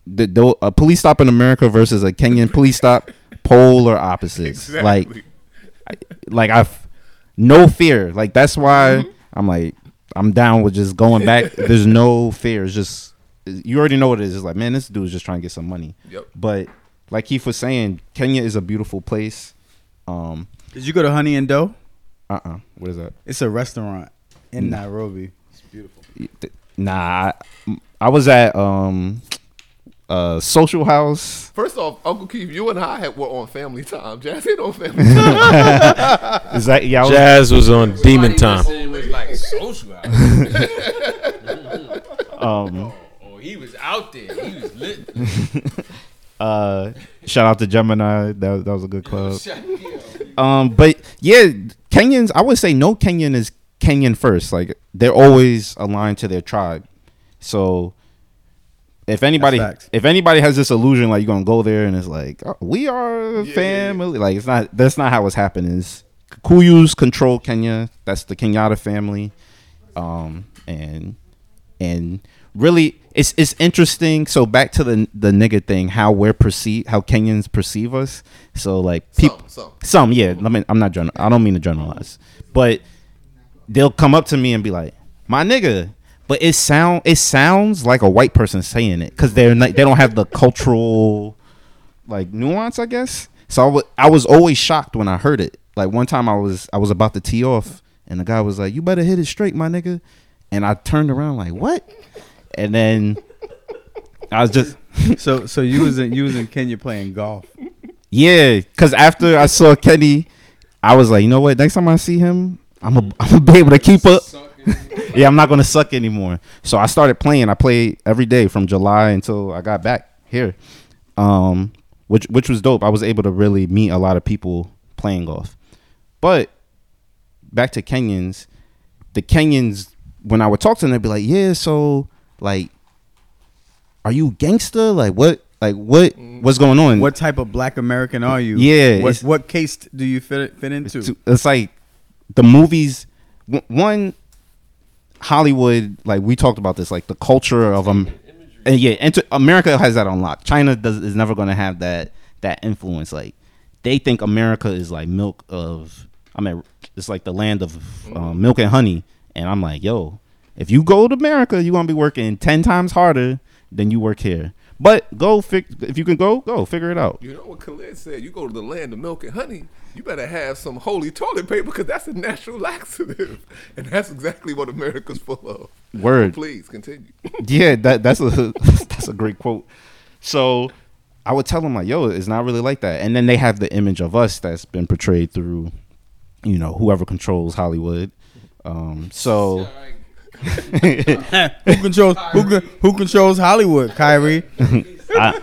The, the a police stop in America versus a Kenyan police stop, polar opposites. Like, Exactly. I, like I've no fear. Like that's why I'm like I'm down with just going back. There's no fear. It's just you already know what it is. It's like man, this dude's just trying to get some money. Yep. But like Keith was saying, Kenya is a beautiful place. Um, Did you go to Honey and Dough? uh uh What is that? It's a restaurant in No. Nairobi. It's beautiful. Nah, I, I was at um uh social house. First off, Uncle Keith, you and I had, were on Family Time. Jazz ain't on Family Time. Is that yeah? I was- Jazz was on Demon Time. It was like social hour. Um, oh, he was out there. He was lit. uh, shout out to Gemini. That that was a good club. Um, but yeah, Kenyans. I would say no Kenyan is Kenyan first. Like they're always aligned to their tribe. So if anybody if anybody has this illusion like you're gonna go there and it's like oh, we are a family, like it's not. That's not how it's happening. Is Kuyus control Kenya. That's the Kenyatta family. Um, and and really it's it's interesting so back to the the nigga thing how we're perceived how kenyans perceive us so like people some. some yeah i mean i'm not general i don't mean to generalize but they'll come up to me and be like my nigga but it sound it sounds like a white person saying it because they're not they don't have the cultural like nuance i guess. So I was always shocked when i heard it. Like one time i was i was about to tee off and the guy was like you better hit it straight my nigga. And i turned around like what? And then i was just So so you was in you was in Kenya playing golf. yeah because after i saw kenny i was like you know what? Next time i see him i'm gonna I'm gonna be able to keep up yeah i'm not gonna suck anymore. So i started playing. I played every day from july until i got back here um which which was dope. I was able to really meet a lot of people playing golf. But back to kenyans the kenyans when i would talk to them they'd be like yeah so like are you gangster? Like what like what what's going on? What type of black American are you? Yeah, What what case do you fit fit into? to- it's like the movies one hollywood like we talked about this like the culture of um and yeah enter, america has that on lock china does is never going to have that that influence. Like they think america is like milk of i mean it's like the land of um, milk and honey. And i'm like yo if you go to america you're to be working 10 times harder than you work here but go fig- if you can go go figure it out You know what Khalid said? You go to the land of milk and honey, you better have some holy toilet paper because that's a natural laxative. And that's exactly what America's full of. Word. Please continue. yeah, that that's a that's a great quote. So I would tell them like, "Yo, it's not really like that." And then they have the image of us that's been portrayed through, you know, whoever controls Hollywood. Um, so who controls who who controls Hollywood? Kyrie. I,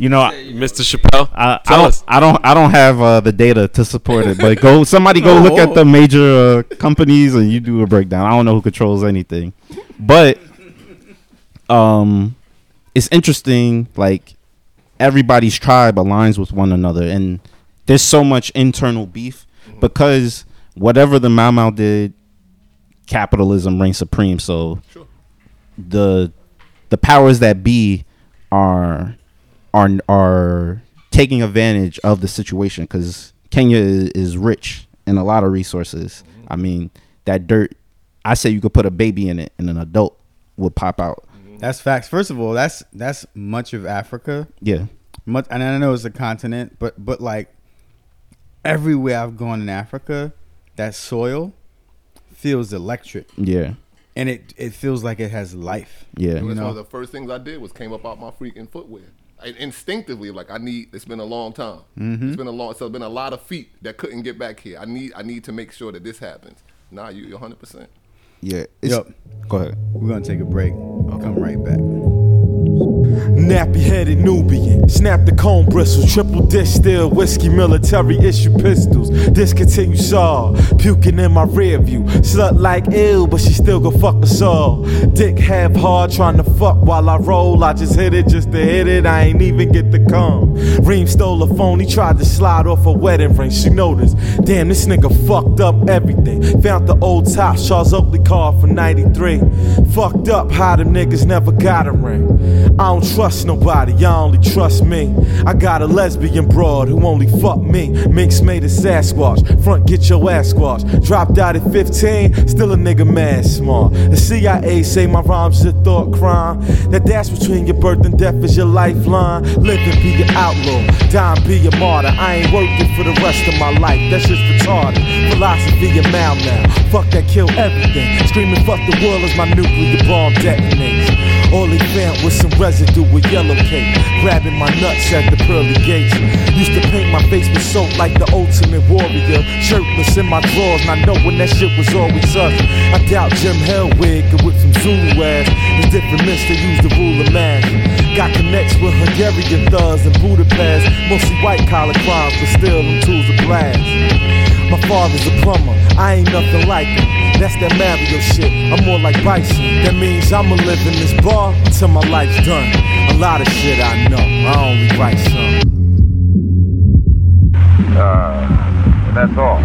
you know, Mr. Chappelle, I, I don't, us. I don't, I don't have uh, the data to support it. But go, somebody go look at the major uh, companies and you do a breakdown. I don't know who controls anything, but um, it's interesting. Like everybody's tribe aligns with one another, and there's so much internal beef because whatever the Mau Mau did, capitalism reigns supreme. So the the powers that be are are are taking advantage of the situation because Kenya is, is rich in a lot of resources. Mm-hmm. I mean, that dirt. I say you could put a baby in it, and an adult would pop out. Mm-hmm. That's facts. First of all, that's that's much of Africa. Yeah. Much, and I know it's a continent, but but like everywhere I've gone in Africa, that soil feels electric. Yeah. And it it feels like it has life. Yeah. That's You one of the first things I did was came up out my freaking footwear. I, instinctively, like I need. It's been a long time. Mhm. It's been a long. So it's been a lot of feet that couldn't get back here. I need. I need to make sure that this happens. Nah, you. You're 100. percent Yeah. It's, Yup. Go ahead. We're gonna take a break. I'll come right back. Nappy headed Nubian, snap the cone bristles, triple dish still whiskey, military issue pistols, discontinue saw, puking in my rear view, slut like ill, but she still go fuck us all. Dick half hard trying to fuck while I roll, I just hit it just to hit it, I ain't even get the cum. Reem stole a phone, he tried to slide off a wedding ring, she noticed, damn this nigga fucked up everything. Found the old top Charles Oakley car from 93, fucked up how them niggas never got a ring. I don't trust nobody, I only trust me. I got a lesbian broad who only fuck me. Minx made a Sasquatch, front get your ass squashed. Dropped out at 15, still a nigga mad smart. The CIA say my rhymes a thought crime. That dash between your birth and death is your lifeline. Living be an outlaw, dying be a martyr. I ain't working for the rest of my life, that's just retarded. Philosophy mal now, fuck that kill everything. Screaming fuck the world as my nuclear bomb detonates. All Only found with some residue with yellow cake. Grabbing my nuts at the pearly gates. Used to paint my face with soap like the ultimate warrior. Shirtless in my drawers, and I know when that shit was always us. I doubt Jim Hellwig could whip some Zulu ass. It's different myths that use the rule of math. Got connects with Hungarian thugs in Budapest. Mostly white collar crimes, but still them tools are blast. My father's a plumber, I ain't nothing like him. That's that Mario shit, I'm more like Bison. That means I'ma live in this bar until my life's done. A lot of shit I know, I only write some. Uh, that's all.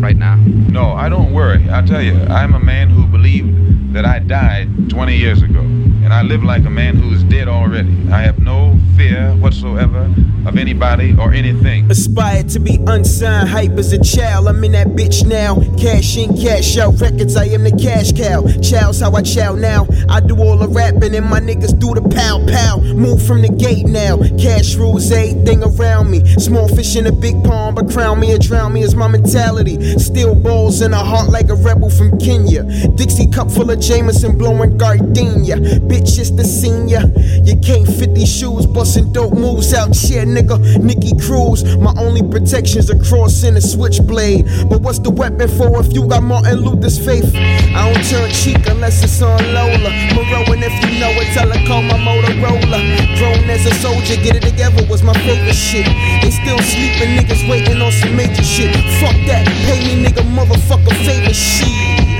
Right now? No, I don't worry. I tell you, I'm a man who believed that I died 20 years ago. And I live like a man who is dead already. I have no fear whatsoever of anybody or anything. Aspired to be unsigned hype as a child. I'm in that bitch now. Cash in, cash out. Records, I am the cash cow. Chow's how I chow now. I do all the rapping and my niggas do the pow pow. Move from the gate now. Cash rules everything around me. Small fish in a big pond, but crown me or drown me is my mentality. Still balls in a heart like a rebel from Kenya. Dixie cup full of Jameson blowing gardenia. Bitch, it's the senior. You can't fit these shoes, busting dope moves out here, nigga. Nicky Cruz, my only protection's a cross and a switchblade. But what's the weapon for if you got Martin Luther's faith? I don't turn cheek unless it's on Lola. Moreau, and if you know it, tell her call my Motorola. Grown as a soldier, get it together was my favorite shit. They still sleeping, niggas waiting on some major shit. Fuck that, pay me, nigga, motherfucker, favor shit.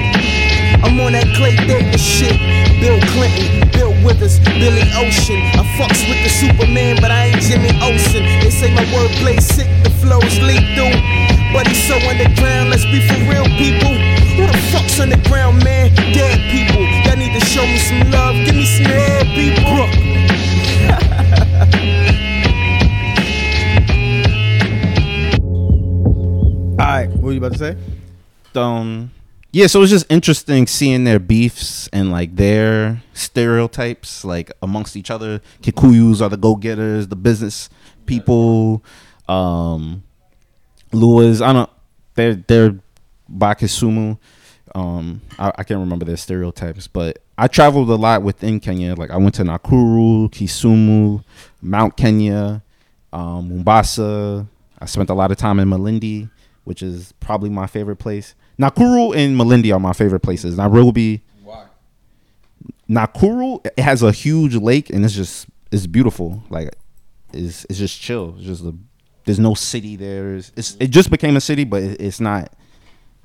I'm on that Clay Davis shit. Bill Clinton, Bill Withers, Billy Ocean. I fucks with the Superman, but I ain't Jimmy Olsen. They say my wordplay sick, the flow's lethal. But he's so underground, let's be for real, people. Who the fuck's underground, man? Dead people. Y'all need to show me some love. Give me some head, people. All right, what were you about to say? Um, yeah, so it's just interesting seeing their beefs and like their stereotypes, like amongst each other. Kikuyus are the go getters, the business people. Um, Luos, I don't. They're they're Bakisumu. Um, I, I can't remember their stereotypes, but I traveled a lot within Kenya. Like I went to Nakuru, Kisumu, Mount Kenya, um, Mombasa. I spent a lot of time in Malindi, which is probably my favorite place. Nakuru and Malindi are my favorite places. Nairobi. Why? Nakuru it has a huge lake and it's just it's beautiful. Like it's it's just chill. It's just a, there's no city there. It's, it's it just became a city, but it, it's not.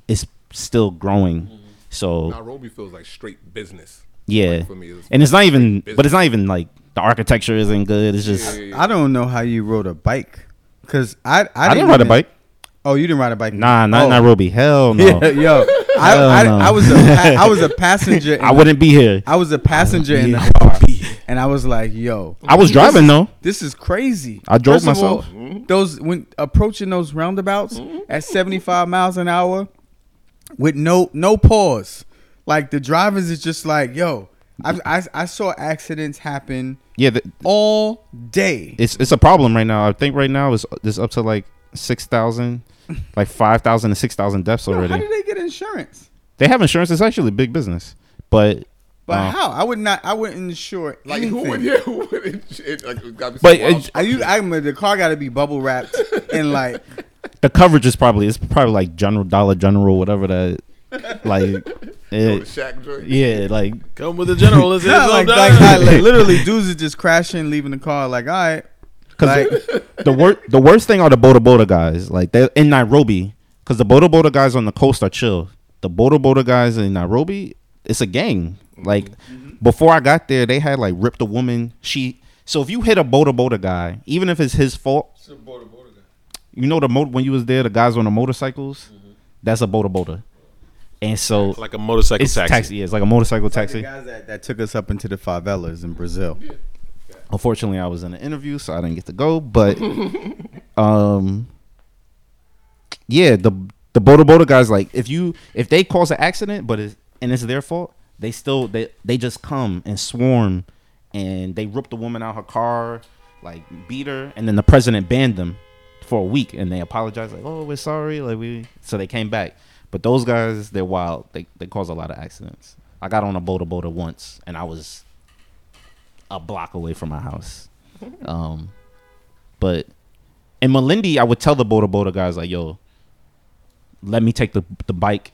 It's still growing. Mm-hmm. So Nairobi feels like straight business. yeah, Like, for me, it's and it's not even. straight But it's not even like the architecture isn't good. It's just I don't know how you rode a bike. Cause I I, I didn't ride a bike. Oh, you didn't ride a bike? Nah, not Oh. Nairobi. Hell no. Yeah, yo, I, I, no. I was a pa- I was a passenger. I the- wouldn't be here. I was a passenger in the car. and I was like, "Yo, I was driving, is- though. This is crazy." I drove First of all, myself. those when approaching those roundabouts at 75 miles an hour with no no pause. Like the drivers is just like, "Yo, I I, I saw accidents happen Yeah, the, all day." it's it's a problem right now. I think right now it's it's up to like six thousand, like five thousand to six thousand deaths Yo, already. how do they get insurance? They have insurance. It's actually big business, but But uh, how? I would not. I wouldn't insure Like anything. who would yeah, who would it, it, like, gotta But some it- Are you? I'm the car got to be bubble wrapped and like the coverage is probably it's probably like General Dollar General whatever that like it, Shaq yeah like Come with the general. Let's Yeah, like, like, like, literally dudes is just crashing, leaving the car. Like, all right, Because like, the worst the worst thing are the Boda Boda guys. Like they're in Nairobi. Because the Boda Boda guys on the coast are chill. The Boda Boda guys in Nairobi, it's a gang. Like mm-hmm. before I got there, they had like ripped a woman. She so if you hit a Boda Boda guy, even if it's his fault, you know the mo- when you was there, the guys on the motorcycles, mm-hmm. that's a Boda Boda. And so Like a motorcycle it's taxi. Yeah, it's like a motorcycle the taxi. guys that, that took us up into the favelas in Brazil. Unfortunately, I was in an interview, so I didn't get to go. But um, yeah, the the Boda Boda guys like if you if they cause an accident, but it's, and it's their fault, they still they they just come and swarm, and they rip the woman out her car, like beat her, and then the president banned them for a week, and they apologized like, oh, we're sorry, like we so they came back. But those guys, they're wild. They they cause a lot of accidents. I got on a Boda Boda once, and I was a block away from my house. Um, but in Malindi, I would tell the Boda Boda guys like, "Yo, let me take the the bike,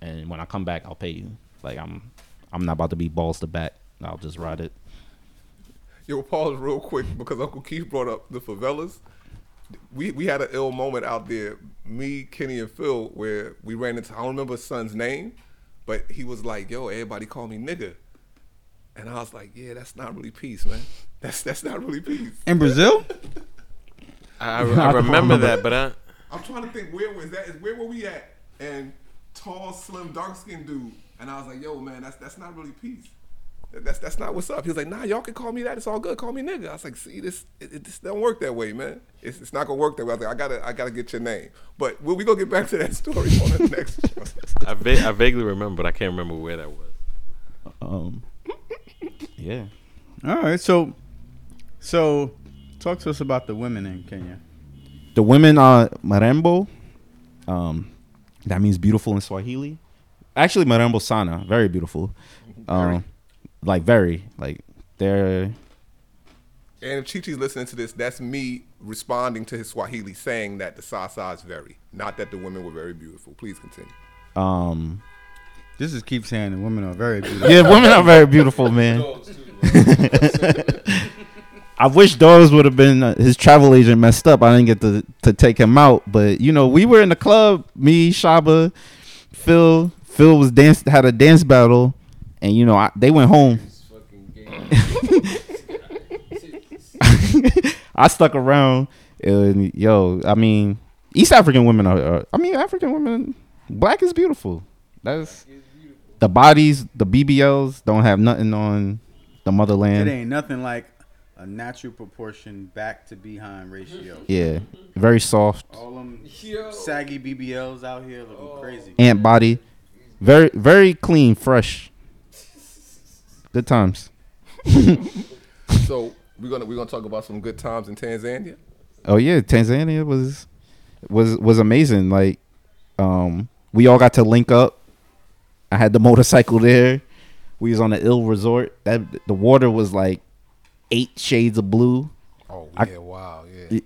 and when I come back, I'll pay you. Like I'm I'm not about to be balls to back. I'll just ride it." Yo, pause real quick because Uncle Keith brought up the favelas. We we had an ill moment out there, me, Kenny, and Phil, where we ran into I don't remember his son's name, but he was like, "Yo, everybody call me nigga," and I was like, "Yeah, that's not really peace, man. That's that's not really peace." In Brazil? I, I remember that, but I, I'm trying to think where was that? Where were we at? And tall, slim, dark skinned dude, and I was like, "Yo, man, that's that's not really peace." That's that's not what's up. He was like, nah, y'all can call me that. It's all good. Call me nigga. I was like, see, this it, it this don't work that way, man. It's, it's not gonna work that way. I was like, I gotta I gotta get your name. But we we gonna get back to that story on the next. I, va- I vaguely remember, but I can't remember where that was. Um, yeah. All right, so so talk to us about the women in Kenya. The women are marembo. Um, that means beautiful in Swahili. Actually, marembo sana, very beautiful. Um, like very like they're And if Chi-Chi's listening to this, that's me responding to his Swahili saying that the Sasa is very, not that the women were very beautiful. Please continue. um This is keep saying the women are very beautiful. yeah, women are very beautiful, man. I wish Doris would have been uh, his travel agent messed up. I didn't get to to take him out, but you know we were in the club. Me, Shaba, Phil. Phil was dance had a dance battle, and you know I, they went home. I stuck around, and yo, I mean, East African women are, are. I mean, African women, black is beautiful. That's the bodies, the BBLs don't have nothing on the motherland. It ain't nothing like a natural proportion back to behind ratio. Yeah, very soft. All them saggy BBLs out here looking crazy. ant body, very very clean, fresh. Good times. So we're gonna we're gonna talk about some good times in Tanzania. Oh yeah, Tanzania was was was amazing. Like, um, we all got to link up. I had the motorcycle there. We was on the ill resort. That the water was like eight shades of blue. Oh I- yeah, wow, yeah. it-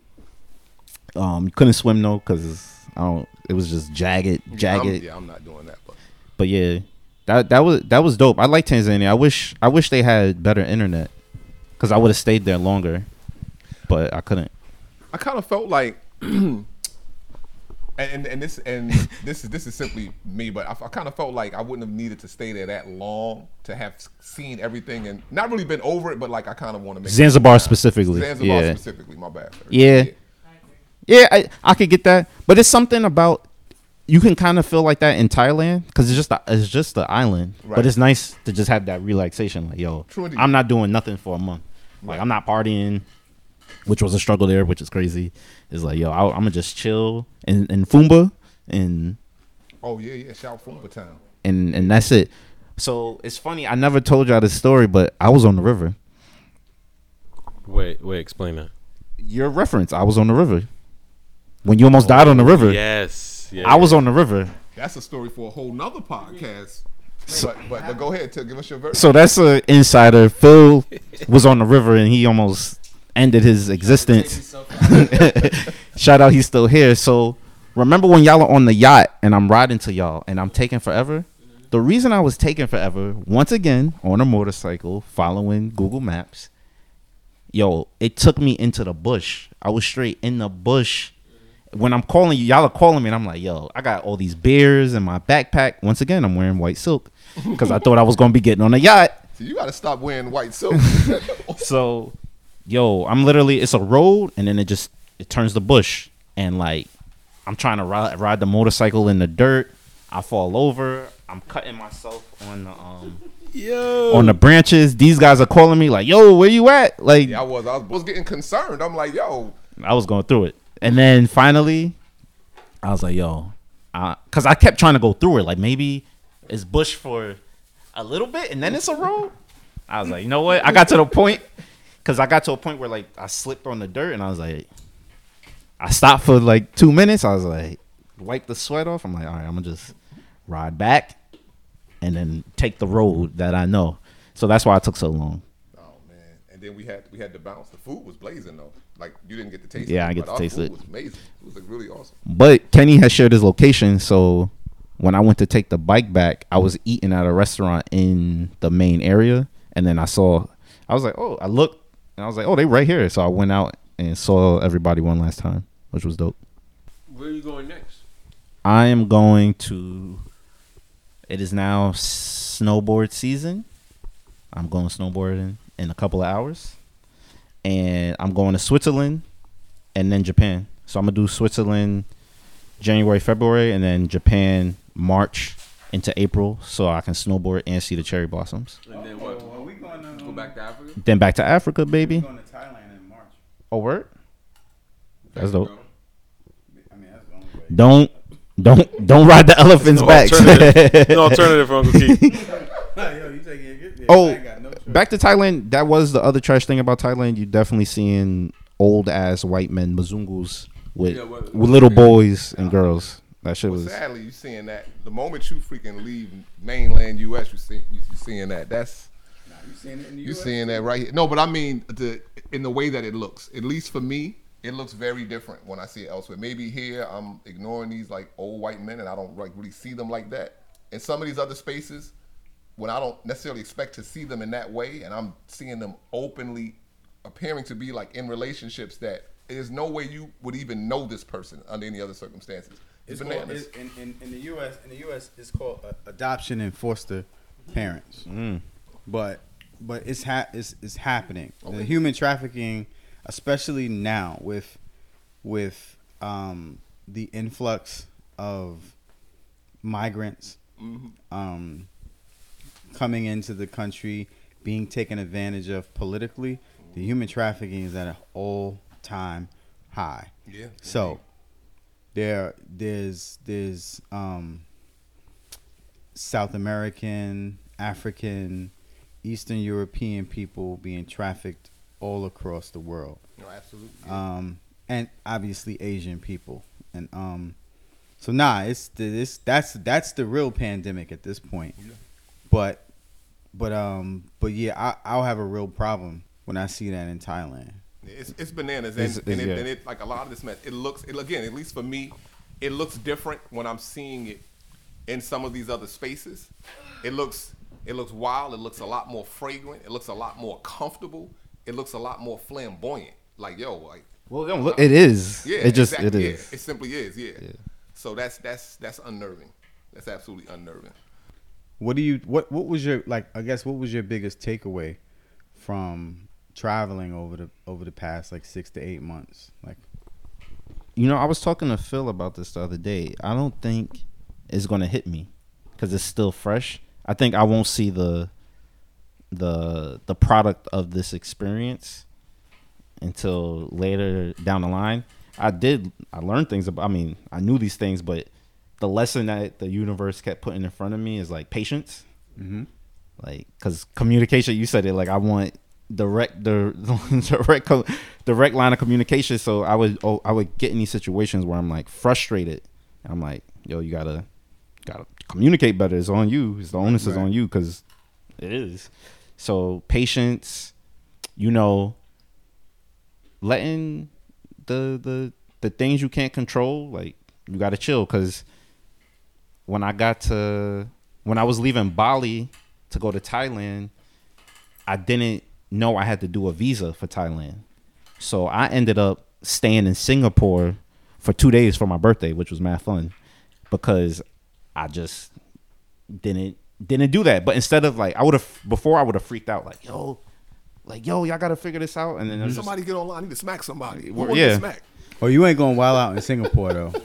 um, you couldn't swim though because I don't. It was just jagged, Yeah, I'm, jagged. yeah, I'm not doing that. But But yeah, that that was that was dope. I like Tanzania. I wish I wish they had better internet because I would have stayed there longer, but I couldn't. I kind of felt like, and, and and this and this is this is simply me, but I, I kind of felt like I wouldn't have needed to stay there that long to have seen everything and not really been over it, but like I kind of want to make Zanzibar specifically, Zanzibar yeah. specifically. My bad. sir. Yeah, yeah, I I could get that, but it's something about you can kind of feel like that in Thailand because it's just a, it's just the island, Right. but it's nice to just have that relaxation. Like, yo. I'm not doing nothing for a month. Like, Right. I'm not partying, which was a struggle there, which is crazy. It's like, yo, I, I'm gonna just chill in in Fumba and Oh yeah, yeah. Shout Fumba Town. and and that's it. So it's funny. I never told y'all this story, but I was on the river. Wait, wait, explain that. Your reference, I was on the river when you almost died on the river. Yes, yeah, I was on the river. That's a story for a whole nother podcast. but, but but go ahead to give us your version. So that's an insider. Phil was on the river and he almost ended his existence. Shout out, he's still here. So remember when y'all are on the yacht and I'm riding to y'all and I'm taking forever? Mm-hmm. The reason I was taking forever, once again, on a motorcycle, following Google Maps, yo, it took me into the bush. I was straight in the bush. Mm-hmm. When I'm calling you, y'all are calling me, and I'm like, yo, I got all these beers in my backpack. Once again, I'm wearing white silk because I thought I was gonna be getting on a yacht. So you got to stop wearing white silk. So, yo, I'm literally it's a road, and then it just it turns the bush, and like I'm trying to ride, ride the motorcycle in the dirt. I fall over. I'm cutting myself on the um Yo. on the branches. These guys are calling me like, "Yo, where you at?" Like yeah, I was. I was, getting concerned. I'm like, yo, I was going through it, and then finally, I was like, "Yo," because I kept trying to go through it. Like maybe it's bush for a little bit, and then it's a road. I was like, you know what? I got to the point because I got to a point where like I slipped on the dirt, and I was like, I stopped for like two minutes. I was like, wipe the sweat off. I'm like, all right, I'm gonna just ride back, and then take the road that I know. So that's why it took so long. Oh man! And then we had we had to bounce. The food was blazing though. Like you didn't get to taste. It. Yeah, it, I get to taste food it. Was amazing. It was like really awesome. But Kenny has shared his location, so when I went to take the bike back, I was eating at a restaurant in the main area, and then I saw, I was like, oh, I looked, and I was like, oh, they right here. So I went out and saw everybody one last time, which was dope. Where are you going next? I am going to. It is now snowboard season. I'm going snowboarding in a couple of hours, and I'm going to Switzerland, and then Japan. So I'm gonna do Switzerland, January, February, and then Japan, March into April, so I can snowboard and see the cherry blossoms. And then what? are we going to go back to Africa? Then back to Africa, baby. Going to Thailand in March. Oh, word. That's dope. I mean, that's the only way. Don't. Don't don't ride the elephant's No back. alternative. No alternative for Uncle Keith. Yo, you taking oh, it? Yeah, I Oh, no back to Thailand. That was the other trash thing about Thailand. You definitely seeing old ass white men mazungus with Yeah, what- with little boys and girls. That shit Well, was. sadly, you seeing that the moment you freaking leave mainland U.S., you see you, you seeing that. That's You seeing it in the you US? seeing that right here. No, but I mean the in the way that it looks. At least for me, it looks very different when I see it elsewhere. Maybe here I'm ignoring these like old white men and I don't like really see them like that. In some of these other spaces, when I don't necessarily expect to see them in that way, and I'm seeing them openly appearing to be like in relationships that there's no way you would even know this person under any other circumstances. It's, It's called, bananas. it's, in, in, in the U.S. In the U.S. it's called uh, adoption and foster parents. Mm. But but it's ha- it's, it's happening. The human trafficking, especially now with with um, the influx of migrants Mhm. um, coming into the country, being taken advantage of politically, the human trafficking is at an all time high. Yeah, So there there's there's um South American, African, Eastern European people being trafficked all across the world. No, absolutely. Um and obviously Asian people. And um so nah, it's the, this that's that's the real pandemic at this point. But but um but yeah, I I'll have a real problem when I see that in Thailand. It's, it's bananas, and, It's- it's- and, it, yeah. and it like a lot of this mess. It looks, it, again, at least for me, it looks different when I'm seeing it in some of these other spaces. It looks, it looks wild. It looks a lot more fragrant. It looks a lot more comfortable. It looks a lot more flamboyant. Like yo, like Well, don't look- it is. Yeah, It just- exactly, it yeah. is. It simply is. Yeah. So that's that's that's unnerving. That's absolutely unnerving. What do you what what was your like I guess what was your biggest takeaway from traveling over the over the past like 6 to 8 months? Like You know, I was talking to Phil about this the other day. I don't think it's gonna hit me because it's still fresh. I think I won't see the the the product of this experience until later down the line. I did I learned things about I mean, I knew these things, but the lesson that the universe kept putting in front of me is like patience. Mhm. Like cuz communication you said it like I want direct the direct direct line of communication so I would oh, I would get in these situations where I'm like frustrated. I'm like, yo, you got to got to communicate better. It's on you. It's the onus is on you cuz it is. So patience, you know, letting the the the things you can't control, like you got to chill cuz when I got to when I was leaving Bali to go to Thailand, I didn't know I had to do a visa for Thailand. So I ended up staying in Singapore for 2 days for my birthday, which was mad fun because I just didn't didn't do that. But instead of like I would have before I would have freaked out like, "Yo, like yo, y'all got to figure this out." And then there's just Somebody get online. I need to smack somebody. Who yeah. to smack? Oh, you ain't going wild out in Singapore though.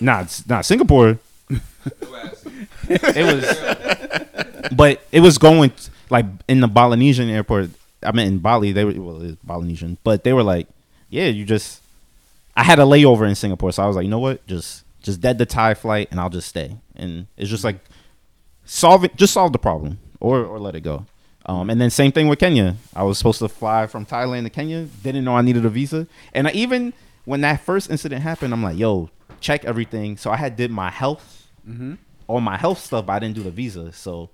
Nah, it's not Singapore. it was, but it was going like in the Balinesian airport. I mean, in Bali, they were well, it's Balinesian, but they were like, "Yeah, you just." I had a layover in Singapore, so I was like, "You know what? Just just dead the Thai flight, and I'll just stay." And it's just like solve it, just solve the problem, or or let it go. Um, and then same thing with Kenya. I was supposed to fly from Thailand to Kenya. Didn't know I needed a visa. And I even when that first incident happened, I'm like, yo, check everything. So I had did my health, Mhm. all my health stuff, but I didn't do the visa. So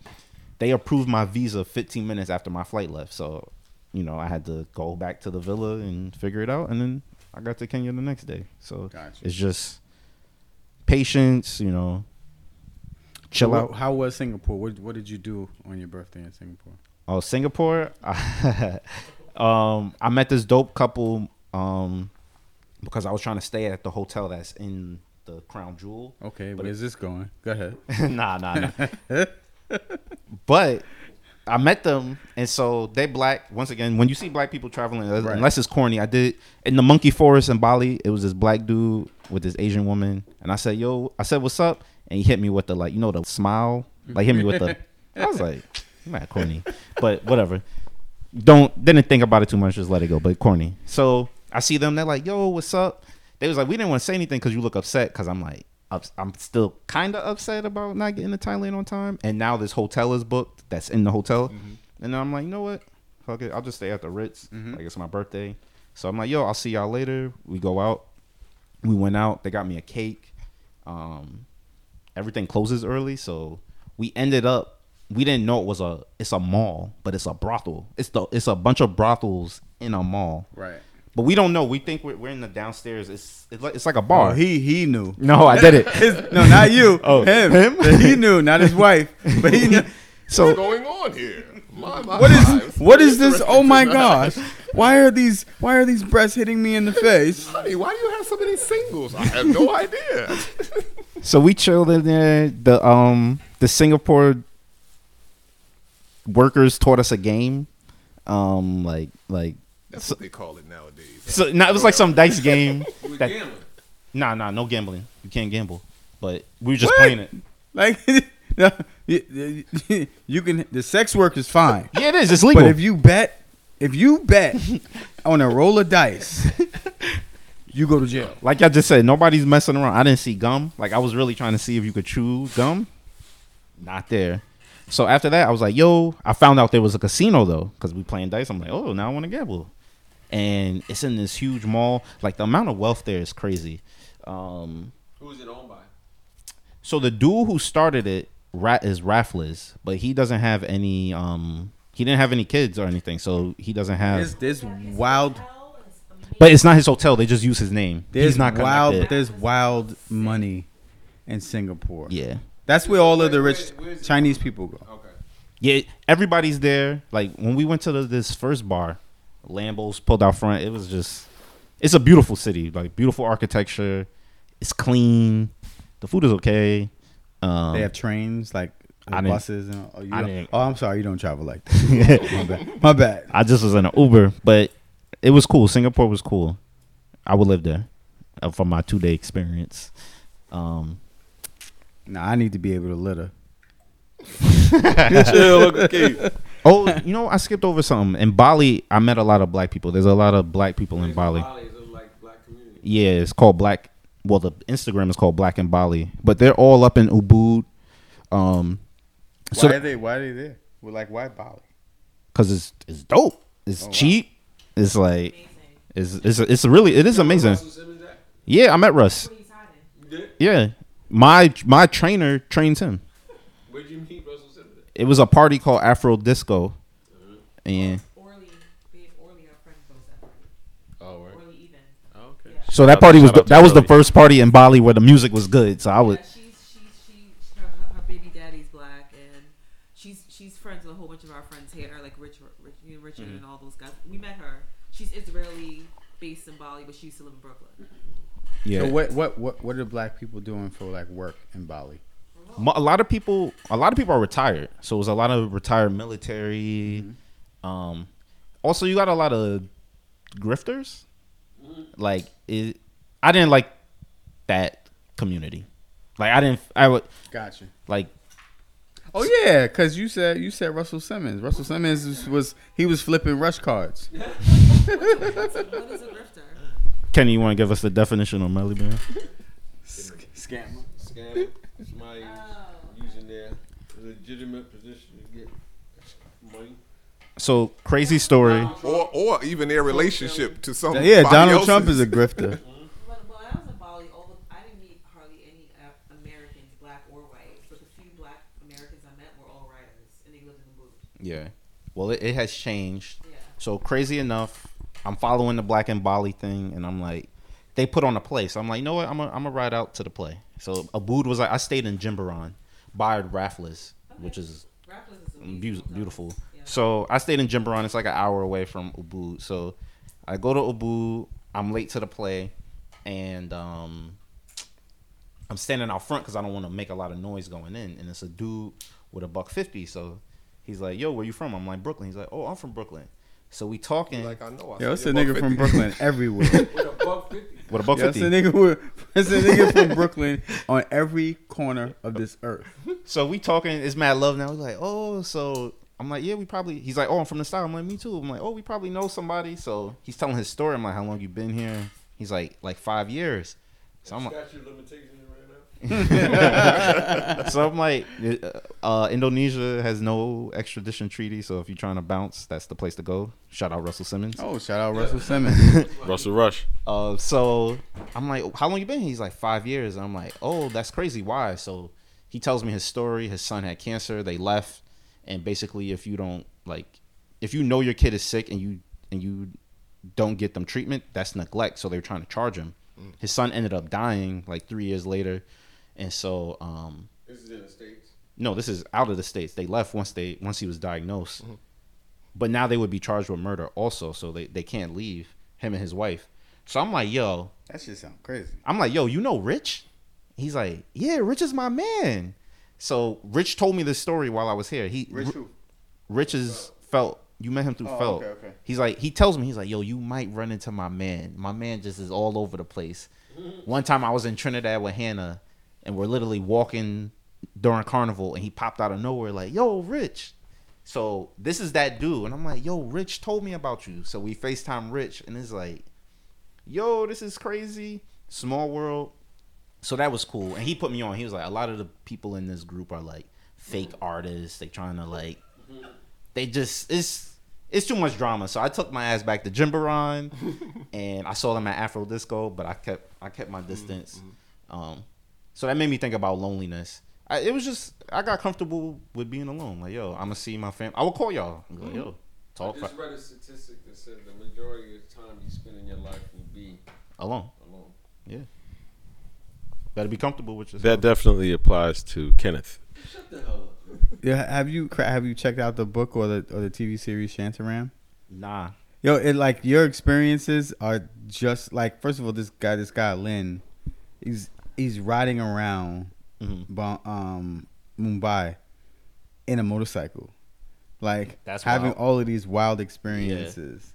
they approved my visa 15 minutes after my flight left. So you know I had to go back to the villa and figure it out, and then I got to Kenya the next day. So it's just patience, you know. Chill So out. what- How was Singapore? What What did you do on your birthday in Singapore? Oh, Singapore. um, I met this dope couple. Um, because I was trying to stay at the hotel that's in the Crown Jewel. Okay, But where's this going? Go ahead. nah, nah, nah. but I met them, and so they black. Once again, when you see black people traveling, uh, Right. unless it's corny, I did in the monkey forest in Bali. It was this black dude with this Asian woman, and I said, "Yo," I said, "What's up?" And he hit me with the like, you know, the smile, like hit me with the. I was like, "Man, corny," but whatever. Don't didn't think about it too much. Just let it go. But corny. So I see them. They're like, "Yo, what's up?" They was like, "We didn't want to say anything because you look upset." Because I'm like, ups- I'm still kind of upset about not getting to Thailand on time. And now this hotel is booked. That's in the hotel. And I'm like, you know what? Fuck it. I'll just stay at the Ritz. Like it's my birthday. So I'm like, yo, I'll see y'all later. We go out. We went out. They got me a cake. Um, everything closes early, so we ended up. We didn't know it was a. It's a mall, but it's a brothel. It's the. It's a bunch of brothels in a mall. Right. But we don't know. We think we're, we're in the downstairs. It's it's like, it's like a bar. Oh, he he knew. No, I did it. His- no, not you. Oh, him. him? He knew, not his wife. But he knew. So What's going on here? My, my, What my. is It's what very is this? Oh my gosh! Why are these Why are these breasts hitting me in the face? Honey, why do you have so many singles? I have no idea. So we chilled in there. The um the Singapore workers taught us a game. Um like like That's so, what they call it nowadays. so no, it was like some dice game. We that- gambling. Nah, nah, no gambling. You can't gamble. But we were just What? playing it. Like you, you- you can the sex work is fine. Yeah, it is. It's legal. But if you bet, if you bet on a roll of dice, you go to jail. Like I just said, nobody's messing around. I didn't see gum. Like I was really trying to see if you could chew gum. Not there. So after that, I was like, "Yo!" I found out there was a casino though, because we playing dice. I'm like, "Oh, now I want to gamble." And it's in this huge mall. Like the amount of wealth there is crazy. Um, Who is it owned by? so the dude who started it Ra- is Raffles, but he doesn't have any. Um, he didn't have any kids or anything, so he doesn't have. There's this wild. But it's not his hotel. They just use his name. There's He's not wild. connected. There's wild money in Singapore. Yeah. That's where all of the rich Chinese people go. Okay. Yeah, everybody's there. Like when we went to the, this first bar, Lambos pulled out front. It was just, it's a beautiful city. Like beautiful architecture. It's clean. The food is okay. Um, They have trains like I didn't- buses and oh, you I don't- didn't- oh, I'm sorry, you don't travel like that. my bad. My bad. I just was in an Uber, but it was cool. Singapore was cool. I would live there. uh, from my two day experience. Um, nah, I need to be able to litter. oh, you know, I skipped over something. In Bali, I met a lot of black people. There's a lot of black people in Bali. Yeah, it's called Black. Well, the Instagram is called Black in Bali, but they're all up in Ubud. Um, so why are they? Why are they there? We're like, why Bali? because it's it's dope. It's Oh, wow. Cheap. It's like it's it's it's really it is amazing. Yeah, I met Russ. Yeah, my my trainer trains him. Where'd you meet Russell Simmons? It was a party called Afro Disco, and Oh, right. Oh, so that party was the, that was the first party in Bali where the music was good. So I was her, her baby daddy's black, and she's she's friends with a whole bunch of our friends here, like Rich, Rich you know, Richard, Mhm. and all those guys. We met her. She's Israeli, based in Bali, but she used to live in Brooklyn. Yeah. So what what what what are black people doing for like work in Bali? A lot of people a lot of people are retired so it was a lot of retired military um also you got a lot of grifters like it i didn't like that community like i didn't i would Gotcha. like Oh yeah, because you said you said Russell Simmons. Russell Simmons was, was he was flipping rush cards. kenny you want to give us the definition of melly bear Scammer. Scammer. Somebody oh. using their legitimate position to get money. so crazy story Or or even their relationship to some. Yeah, Donald Trump is a grifter. But when I was in Bali, all the, I didn't meet hardly any uh, Americans, black or white. But the few black Americans I met were all writers, and they lived in the booth. Yeah. Well, it, it has changed. So crazy enough, I'm following the Black and Bali thing, and I'm like, they put on a play. So I'm like, you know what? I'm gonna I'm ride out to the play. So Ubud was like, I stayed in Jimbaran, by Raffles, which is beau- beautiful. So I stayed in Jimbaran. It's like an hour away from Ubud. So I go to Ubud. I'm late to the play, and um, I'm standing out front because I don't want to make a lot of noise going in. And it's a dude with a buck fifty. So he's like, "Yo, where you from?" I'm like, "Brooklyn." He's like, "Oh, I'm from Brooklyn." So we talking. Like I know. Yo, it's a nigga from Brooklyn everywhere. With a buck fifty. With a buck Yo, it's a nigga with, it's a nigga from Brooklyn on every corner of this earth. So we talking. It's mad love now. He's like, "Oh, so." I'm like, yeah, we probably. He's like, oh, I'm from the style. I'm like, me too. I'm like, oh, we probably know somebody. So he's telling his story. I'm like, how long you been here? He's like, like five years. So I'm like, Statute of limitations right now. so I'm like, uh, Indonesia has no extradition treaty, so if you're trying to bounce, that's the place to go. Shout out Russell Simmons. Oh, shout out Russell Simmons. Russell Rush. Uh, so I'm like, how long you been? here? He's like five years. I'm like, oh, that's crazy. Why? So he tells me his story. His son had cancer. They left, and basically, if you don't like, if you know your kid is sick and you and you don't get them treatment, that's neglect. So they're trying to charge him. His son ended up dying like three years later, and so um, This is in the states. no, this is out of the states. They left once they once he was diagnosed. But now they would be charged with murder also, so they, they can't leave him and his wife. So I'm like, yo, That shit sound crazy. I'm like, yo, you know Rich? He's like, yeah, Rich is my man. So Rich told me this story while I was here. He Rich who? Rich is felt. You met him through Oh, felt. okay, okay. He's like, he tells me, he's like, yo, you might run into my man. My man just is all over the place. One time I was in Trinidad with Hannah, and we're literally walking during carnival, and he popped out of nowhere like, yo, Rich. So this is that dude, and I'm like, yo, Rich told me about you. So we Facetime Rich, and it's like, yo, this is crazy. Small world. So that was cool. And he put me on. He was like, a lot of the people in this group are like fake artists. They trying to like they just it's it's too much drama. So I took my ass back to Jimbaran and I saw them at Afro Disco, but I kept I kept my distance. Um so that made me think about loneliness. I, it was just I got comfortable with being alone. Like, yo, I'm gonna see my family. I will call y'all. and be like, yo, mm-hmm. talk I just read a statistic that said the majority of the time you spend in your life will be alone. alone. Yeah. Better be comfortable with yourself. That definitely applies to Kenneth. Shut the hell up. Yeah, have you have you checked out the book or the or the TV series Shantaram? Nah. Yo, it like your experiences are just like first of all, this guy, this guy Lin, he's he's riding around Mm-hmm. Um, Mumbai in a motorcycle, like That's having wild. all of these wild experiences.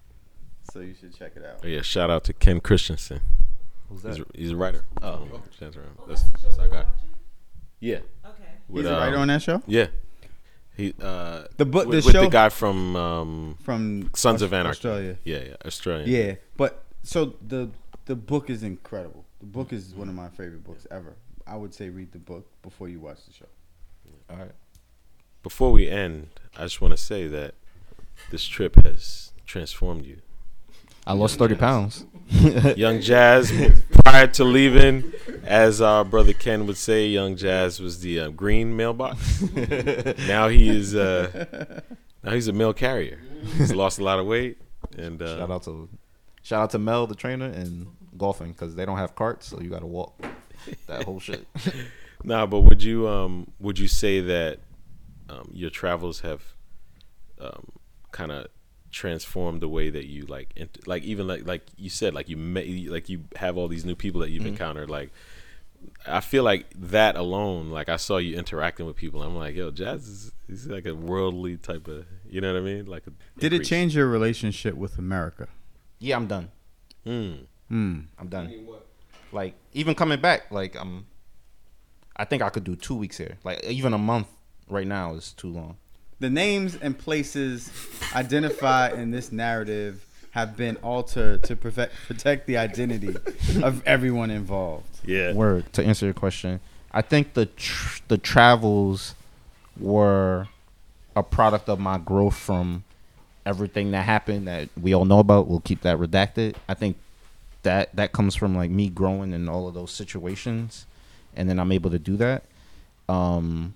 So you should check it out. Oh, yeah, shout out to Ken Christensen. Who's He's, that? he's a writer. Oh. Um, Shantaram. That's, that's our guy. Yeah. Okay. He's a writer on that show? Yeah. He uh The book- with, the with show- the guy from um From Sons Aus- of Anarchy. Australia. Yeah, yeah, Australian. Yeah, but so the the book is incredible. The book is one of my favorite books ever. I would say read the book before you watch the show. All right. Before we end, I just want to say that this trip has transformed you. I lost 30 pounds. Young Jazz, prior to leaving, as our brother Ken would say, Young Jazz was the uh, green mailbox. now he is uh, now he's a mail carrier. He's lost a lot of weight, and uh, shout out to shout out to Mel, the trainer, and golfing because they don't have carts, so you got to walk that whole shit. nah, but would you um would you say that um, your travels have um, kind of transformed the way that you like int- like even like like you said like you met like you have all these new people that you've Mhm. encountered like I feel like that alone like I saw you interacting with people I'm like yo Jazz is he's like a worldly type of you know what I mean like a Did it change your relationship with America? Yeah, I'm done. Mm. Mm. I'm done. Like even coming back, like I'm. I think I could do two weeks here. Like even a month right now is too long. The names and places identified in this narrative have been altered to protect protect the identity of everyone involved. Yeah. Word to answer your question, I think the tr- the travels were a product of my growth from everything that happened that we all know about. We'll keep that redacted. I think that that comes from like me growing in all of those situations, and then I'm able to do that. Um,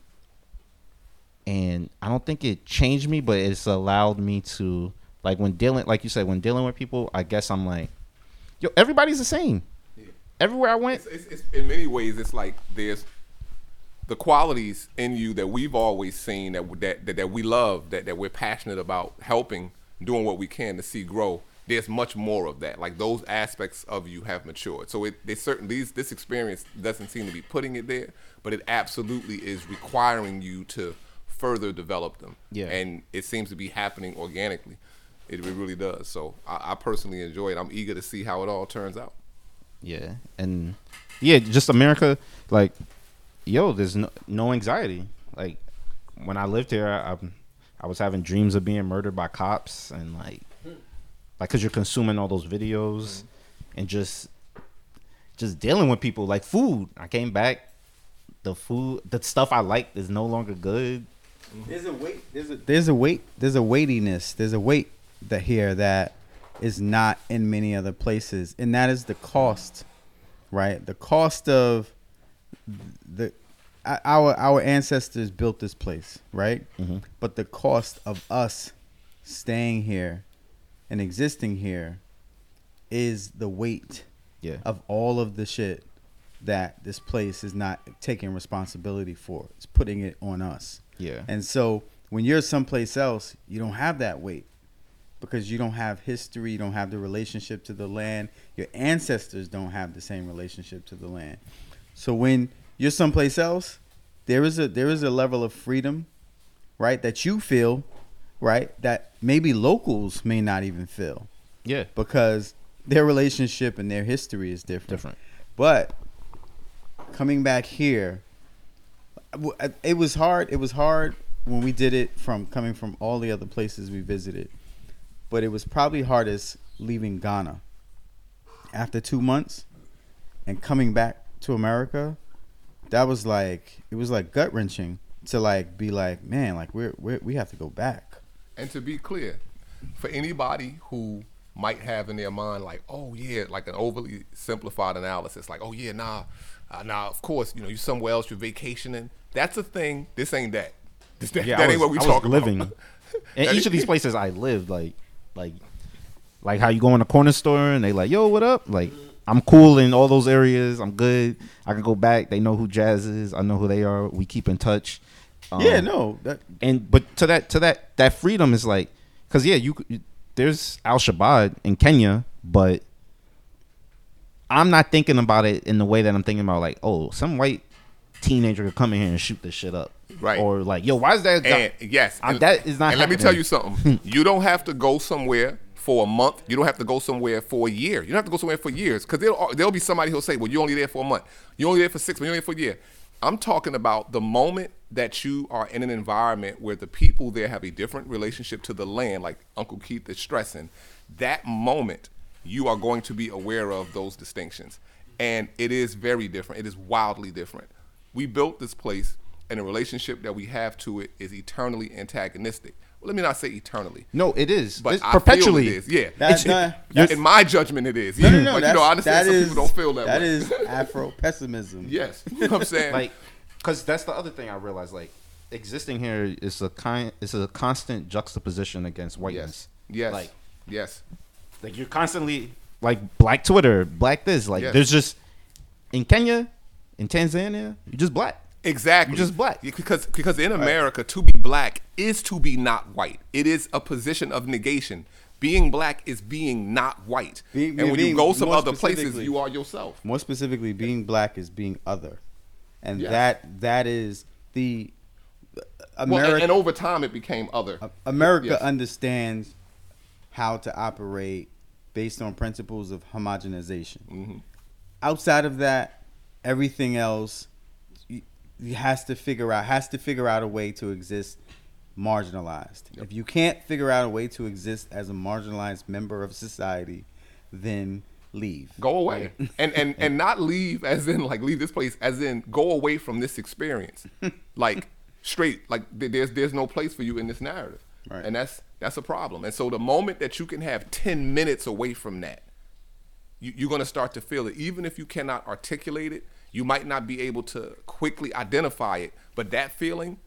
and I don't think it changed me, but it's allowed me to like when dealing, like you said, when dealing with people. I guess I'm like, yo, everybody's the same. Everywhere I went, It's, it's, in many ways, it's like there's the qualities in you that we've always seen that that that, that we love, that, that we're passionate about helping, doing what we can to see grow. There's much more of that. Like those aspects of you have matured. So it they certain these this experience doesn't seem to be putting it there, but it absolutely is requiring you to further develop them. Yeah. And it seems to be happening organically. It, it really does. So I, I personally enjoy it. I'm eager to see how it all turns out. Yeah, and yeah, just America. Like, yo, there's no no anxiety. Like, when I lived here, I, I, I was having dreams of being murdered by cops, and like, like, cause you're consuming all those videos, and just, just dealing with people like food. I came back, the food, the stuff I liked is no longer good. There's a weight. There's a there's a weight. There's a weightiness. There's a weight that here that is not in many other places, and that is the cost, right? The cost of the our our ancestors built this place, right? Mhm. But the cost of us staying here and existing here is the weight Yeah. of all of the shit that this place is not taking responsibility for. It's putting it on us. Yeah. And so when you're someplace else, you don't have that weight because you don't have history, you don't have the relationship to the land. Your ancestors don't have the same relationship to the land. So when you're someplace else, there is a there is a level of freedom, right, that you feel, right, that maybe locals may not even feel. Yeah. Because their relationship and their history is different. Different. But coming back here, uh, it was hard. It was hard when we did it from coming from all the other places we visited. But it was probably hardest leaving Ghana after two months and coming back to America. That was like it was like gut wrenching to like be like, man, like we're, we're we have to go back. And to be clear, for anybody who might have in their mind like, oh yeah, like an overly simplified analysis, like, oh yeah, nah, uh, nah, of course, you know, you somewhere else, you're vacationing. That's a thing. This ain't that. This, that, Yeah, that I ain't was- what we I was talking living. about. In each of these places I lived, like, like, like how you go in a corner store and they like, yo, what up? Like, I'm cool in all those areas. I'm good. I can go back. They know who Jazz is. I know who they are. We keep in touch. Um, Yeah, no, that- and but to that to that that freedom is like, cause yeah, you there's Al Shabaab in Kenya, but I'm not thinking about it in the way that I'm thinking about like, oh, some white teenager could come in here and shoot this shit up, Right. Or like, yo, why is that? guy- And yes, I'm- and, that is not. And let me tell you something. you don't have to go somewhere for a month. You don't have to go somewhere for a year. You don't have to go somewhere for years because there'll, there'll be somebody who'll say, well, you're only there for a month. You're only there for six months. You're only there for a year. I'm talking about the moment that you are in an environment where the people there have a different relationship to the land, like Uncle Keith is stressing. That moment, you are going to be aware of those distinctions. And it is very different. It is wildly different. We built this place, and the relationship that we have to it is eternally antagonistic. Well, let me not say eternally. No, it is. But It's I perpetually. Feel it is. Yeah. That- that- in my judgment, it is. No, Yeah. no, no. But you that's- know, I understand that some is- people don't feel that, That way. is Afro pessimism. Yes. You know what I'm saying? like, because that's the other thing I realized. Like, existing here is a kind, is a constant juxtaposition against whiteness. Yes. Like, yes. like you're constantly like black Twitter, black this. Like, Yes. there's just in Kenya, in Tanzania, you're just black. Exactly. You're just black. Because because in America, to be black is to be not white. It is a position of negation. Being black is being not white. Being- and when you go some other places, you are yourself. More specifically, being black is being other, and Yes. that that is the Well, and, and over time, it became other. America Yes. understands how to operate based on principles of homogenization. Mm-hmm. Outside of that, everything else has to figure out has to figure out a way to exist marginalized. If you can't figure out a way to exist as a marginalized member of society, then leave. Go away. and and and not leave as in like leave this place as in go away from this experience. like straight like there's there's no place for you in this narrative. Right. And that's that's a problem. And so the moment that you can have 10 minutes away from that, you, you're going to start to feel it. Even if you cannot articulate it, you might not be able to quickly identify it, but that feeling,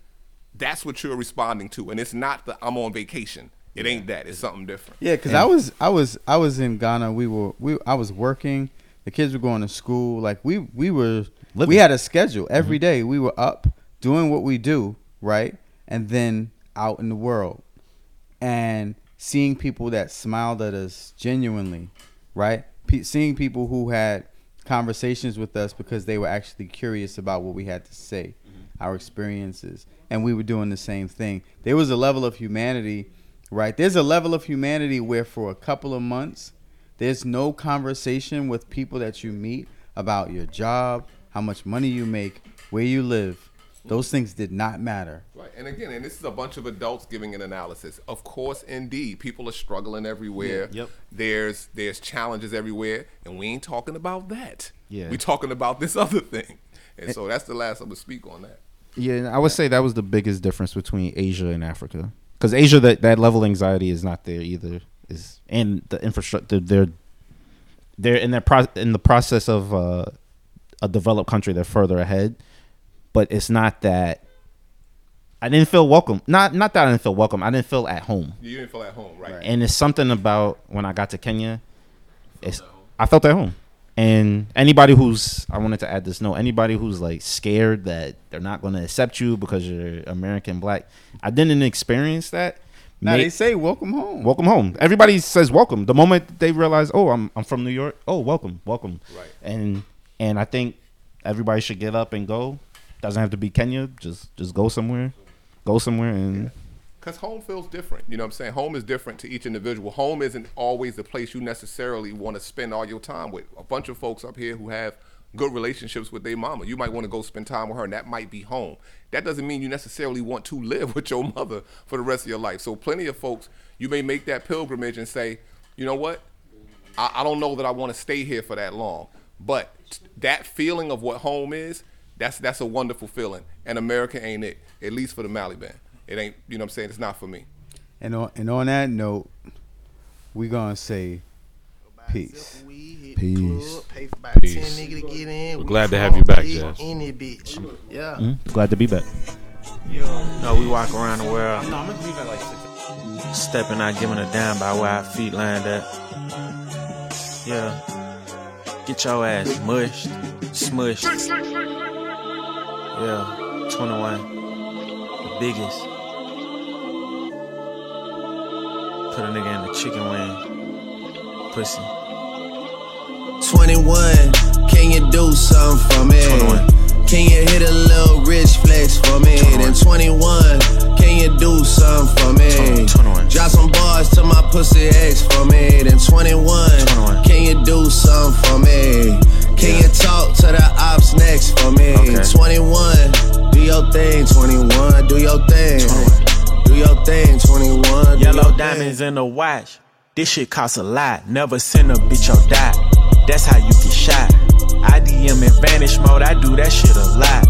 that's what you're responding to. And it's not the I'm on vacation. It ain't that. It's something different. Yeah, because I was I was I was in Ghana. We were we I was working. The kids were going to school. Like we we were we had a schedule every mm-hmm. day. We were up doing what we do right, and then out in the world, and seeing people that smiled at us genuinely, right? Pe- seeing people who had conversations with us because they were actually curious about what we had to say, mm-hmm. our experiences, and we were doing the same thing. There was a level of humanity, right? There's a level of humanity where for a couple of months, there's no conversation with people that you meet about your job, how much money you make, where you live. Those things did not matter. Right. And again, and this is a bunch of adults giving an analysis. Of course, indeed, people are struggling everywhere. Yeah. Yep. There's there's challenges everywhere, and we ain't talking about that. Yeah. We talking about this other thing. And so that's the last I'm gonna speak on that. Yeah, and I would say that was the biggest difference between Asia and Africa. Because Asia, that that level of anxiety is not there either. Is and the infrastructure they're they're in their pro- in the process of uh, a developed country. They're further ahead, but it's not that. I didn't feel welcome. Not not that I didn't feel welcome. I didn't feel at home. You didn't feel at home, right? And it's something about when I got to Kenya, it's I felt at home. And anybody who's I wanted to add this note, anybody who's like scared that they're not going to accept you because you're American black, I didn't experience that. Now May- they say welcome home. welcome home. Everybody says welcome. The moment they realize, oh, I'm I'm from New York. Oh, welcome, welcome. Right. And and I think everybody should get up and go. Doesn't have to be Kenya. Just just go somewhere, go somewhere and Because home feels different. You know what I'm saying? Home is different to each individual. Home isn't always the place you necessarily want to spend all your time with. A bunch of folks up here who have good relationships with their mama. You might want to go spend time with her, and that might be home. That doesn't mean you necessarily want to live with your mother for the rest of your life. So, plenty of folks, you may make that pilgrimage and say, you know what? I, I don't know that I want to stay here for that long. But that feeling of what home is, that's that's a wonderful feeling. And America ain't it, at least for the Maliban. It ain't, you know what I'm saying? It's not for me. And on and on that note, we gonna say peace. Peace. Pay Peace. 10 nigga to get in. We're glad to have you back, big Jazz. In bitch. Yeah. Mm, glad to be back. Yo, No, we walk around the world. Stepping out, giving a damn by where our feet land at. Yeah. Get your ass mushed, smushed. Yeah. 21. The biggest. Put a nigga in the chicken wing. Pussy. 21, can you do something for me? 21. Can you hit a little rich flex for me? Then 21, can you do something for me? 21. Drop some bars to my pussy ex for me. Then 21. Can you do something for me? Can you talk to the ops next for me? 21. Do your thing, 21. Do your thing. Do your thing, 21. Do Yellow your diamonds in the watch. This shit costs a lot. Never send a bitch or die. That's how you get shot. IDM in vanish mode. I do that shit a lot.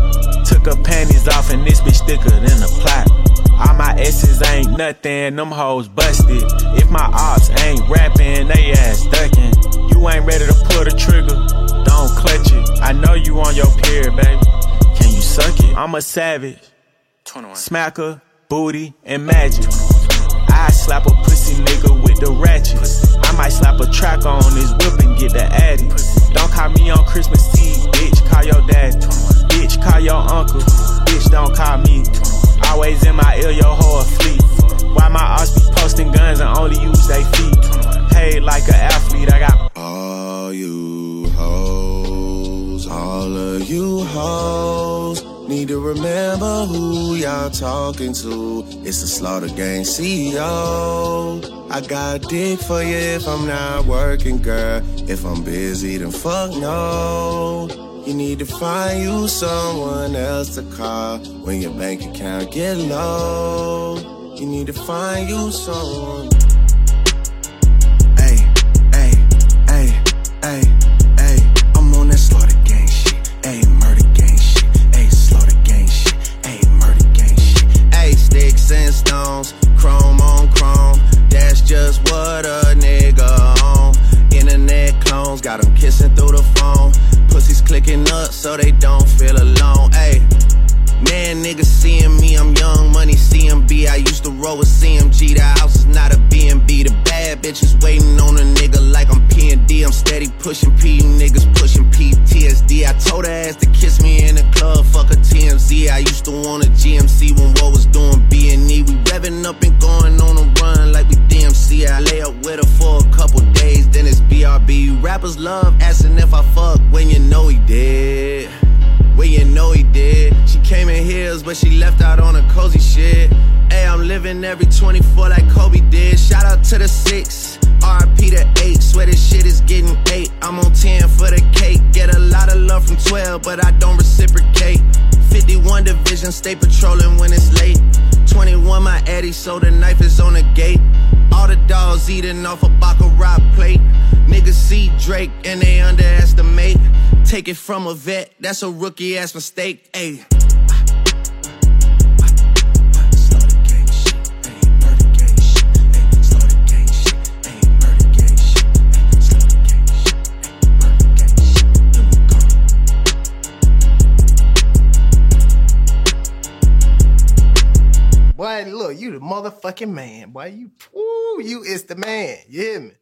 Took her panties off and this bitch thicker than a plot. All my S's ain't nothing. Them hoes busted. If my ops ain't rapping, they ass ducking. You ain't ready to pull the trigger. Don't clutch it. I know you on your period, baby. Can you suck it? I'm a savage. 21. Smacker, booty, and magic. I slap a pussy nigga with the ratchet. I might slap a track on his whip and get the addy. Don't call me on Christmas Eve, bitch. Call your dad. Bitch, call your uncle. Bitch, don't call me. Always in my ear, your whole fleet. Why my ass be posting guns and only use they feet? Paid like an athlete, I got All you hoes, all of you hoes, need to remember who y'all talking to. It's the Slaughter Gang CEO. I got dick for you if I'm not working, girl. If I'm busy, then fuck no. You need to find you someone else to call when your bank account get low. You need to find you someone. Stones, chrome on chrome. That's just what a nigga on. Internet clones got 'em kissing through the phone. Pussies clicking up so they don't feel alone. Hey. Man, niggas seeing me, I'm young money CMB. I used to roll with CMG. The house is not a BNB. The bad bitches waiting on a nigga like I'm P&D. I'm steady pushing P, you niggas pushing PTSD. I told her ass to kiss me in the club, fuck a TMZ. I used to want a GMC when what was doing B&E. We revving up and going on a run like we DMC. I lay up with her for a couple days, then it's BRB. Rappers love asking if I fuck when you know he did. When you know he did. She came in heels, but she left out on a cozy shit. Hey, I'm living every 24 like Kobe did. Shout out to the six, RP to eight. Swear this shit is getting eight. I'm on 10 for the cake. Get a lot of love from 12, but I don't reciprocate. 51 division, stay patrolling when it's late. 21 my Eddie, so the knife is on the gate. All the dogs eating off a Baccarat plate. Niggas see Drake and they underestimate. Take it from a vet, that's a rookie ass mistake. Ayy. Boy, look, you the motherfucking man. Boy, you, ooh, you is the man. You hear me?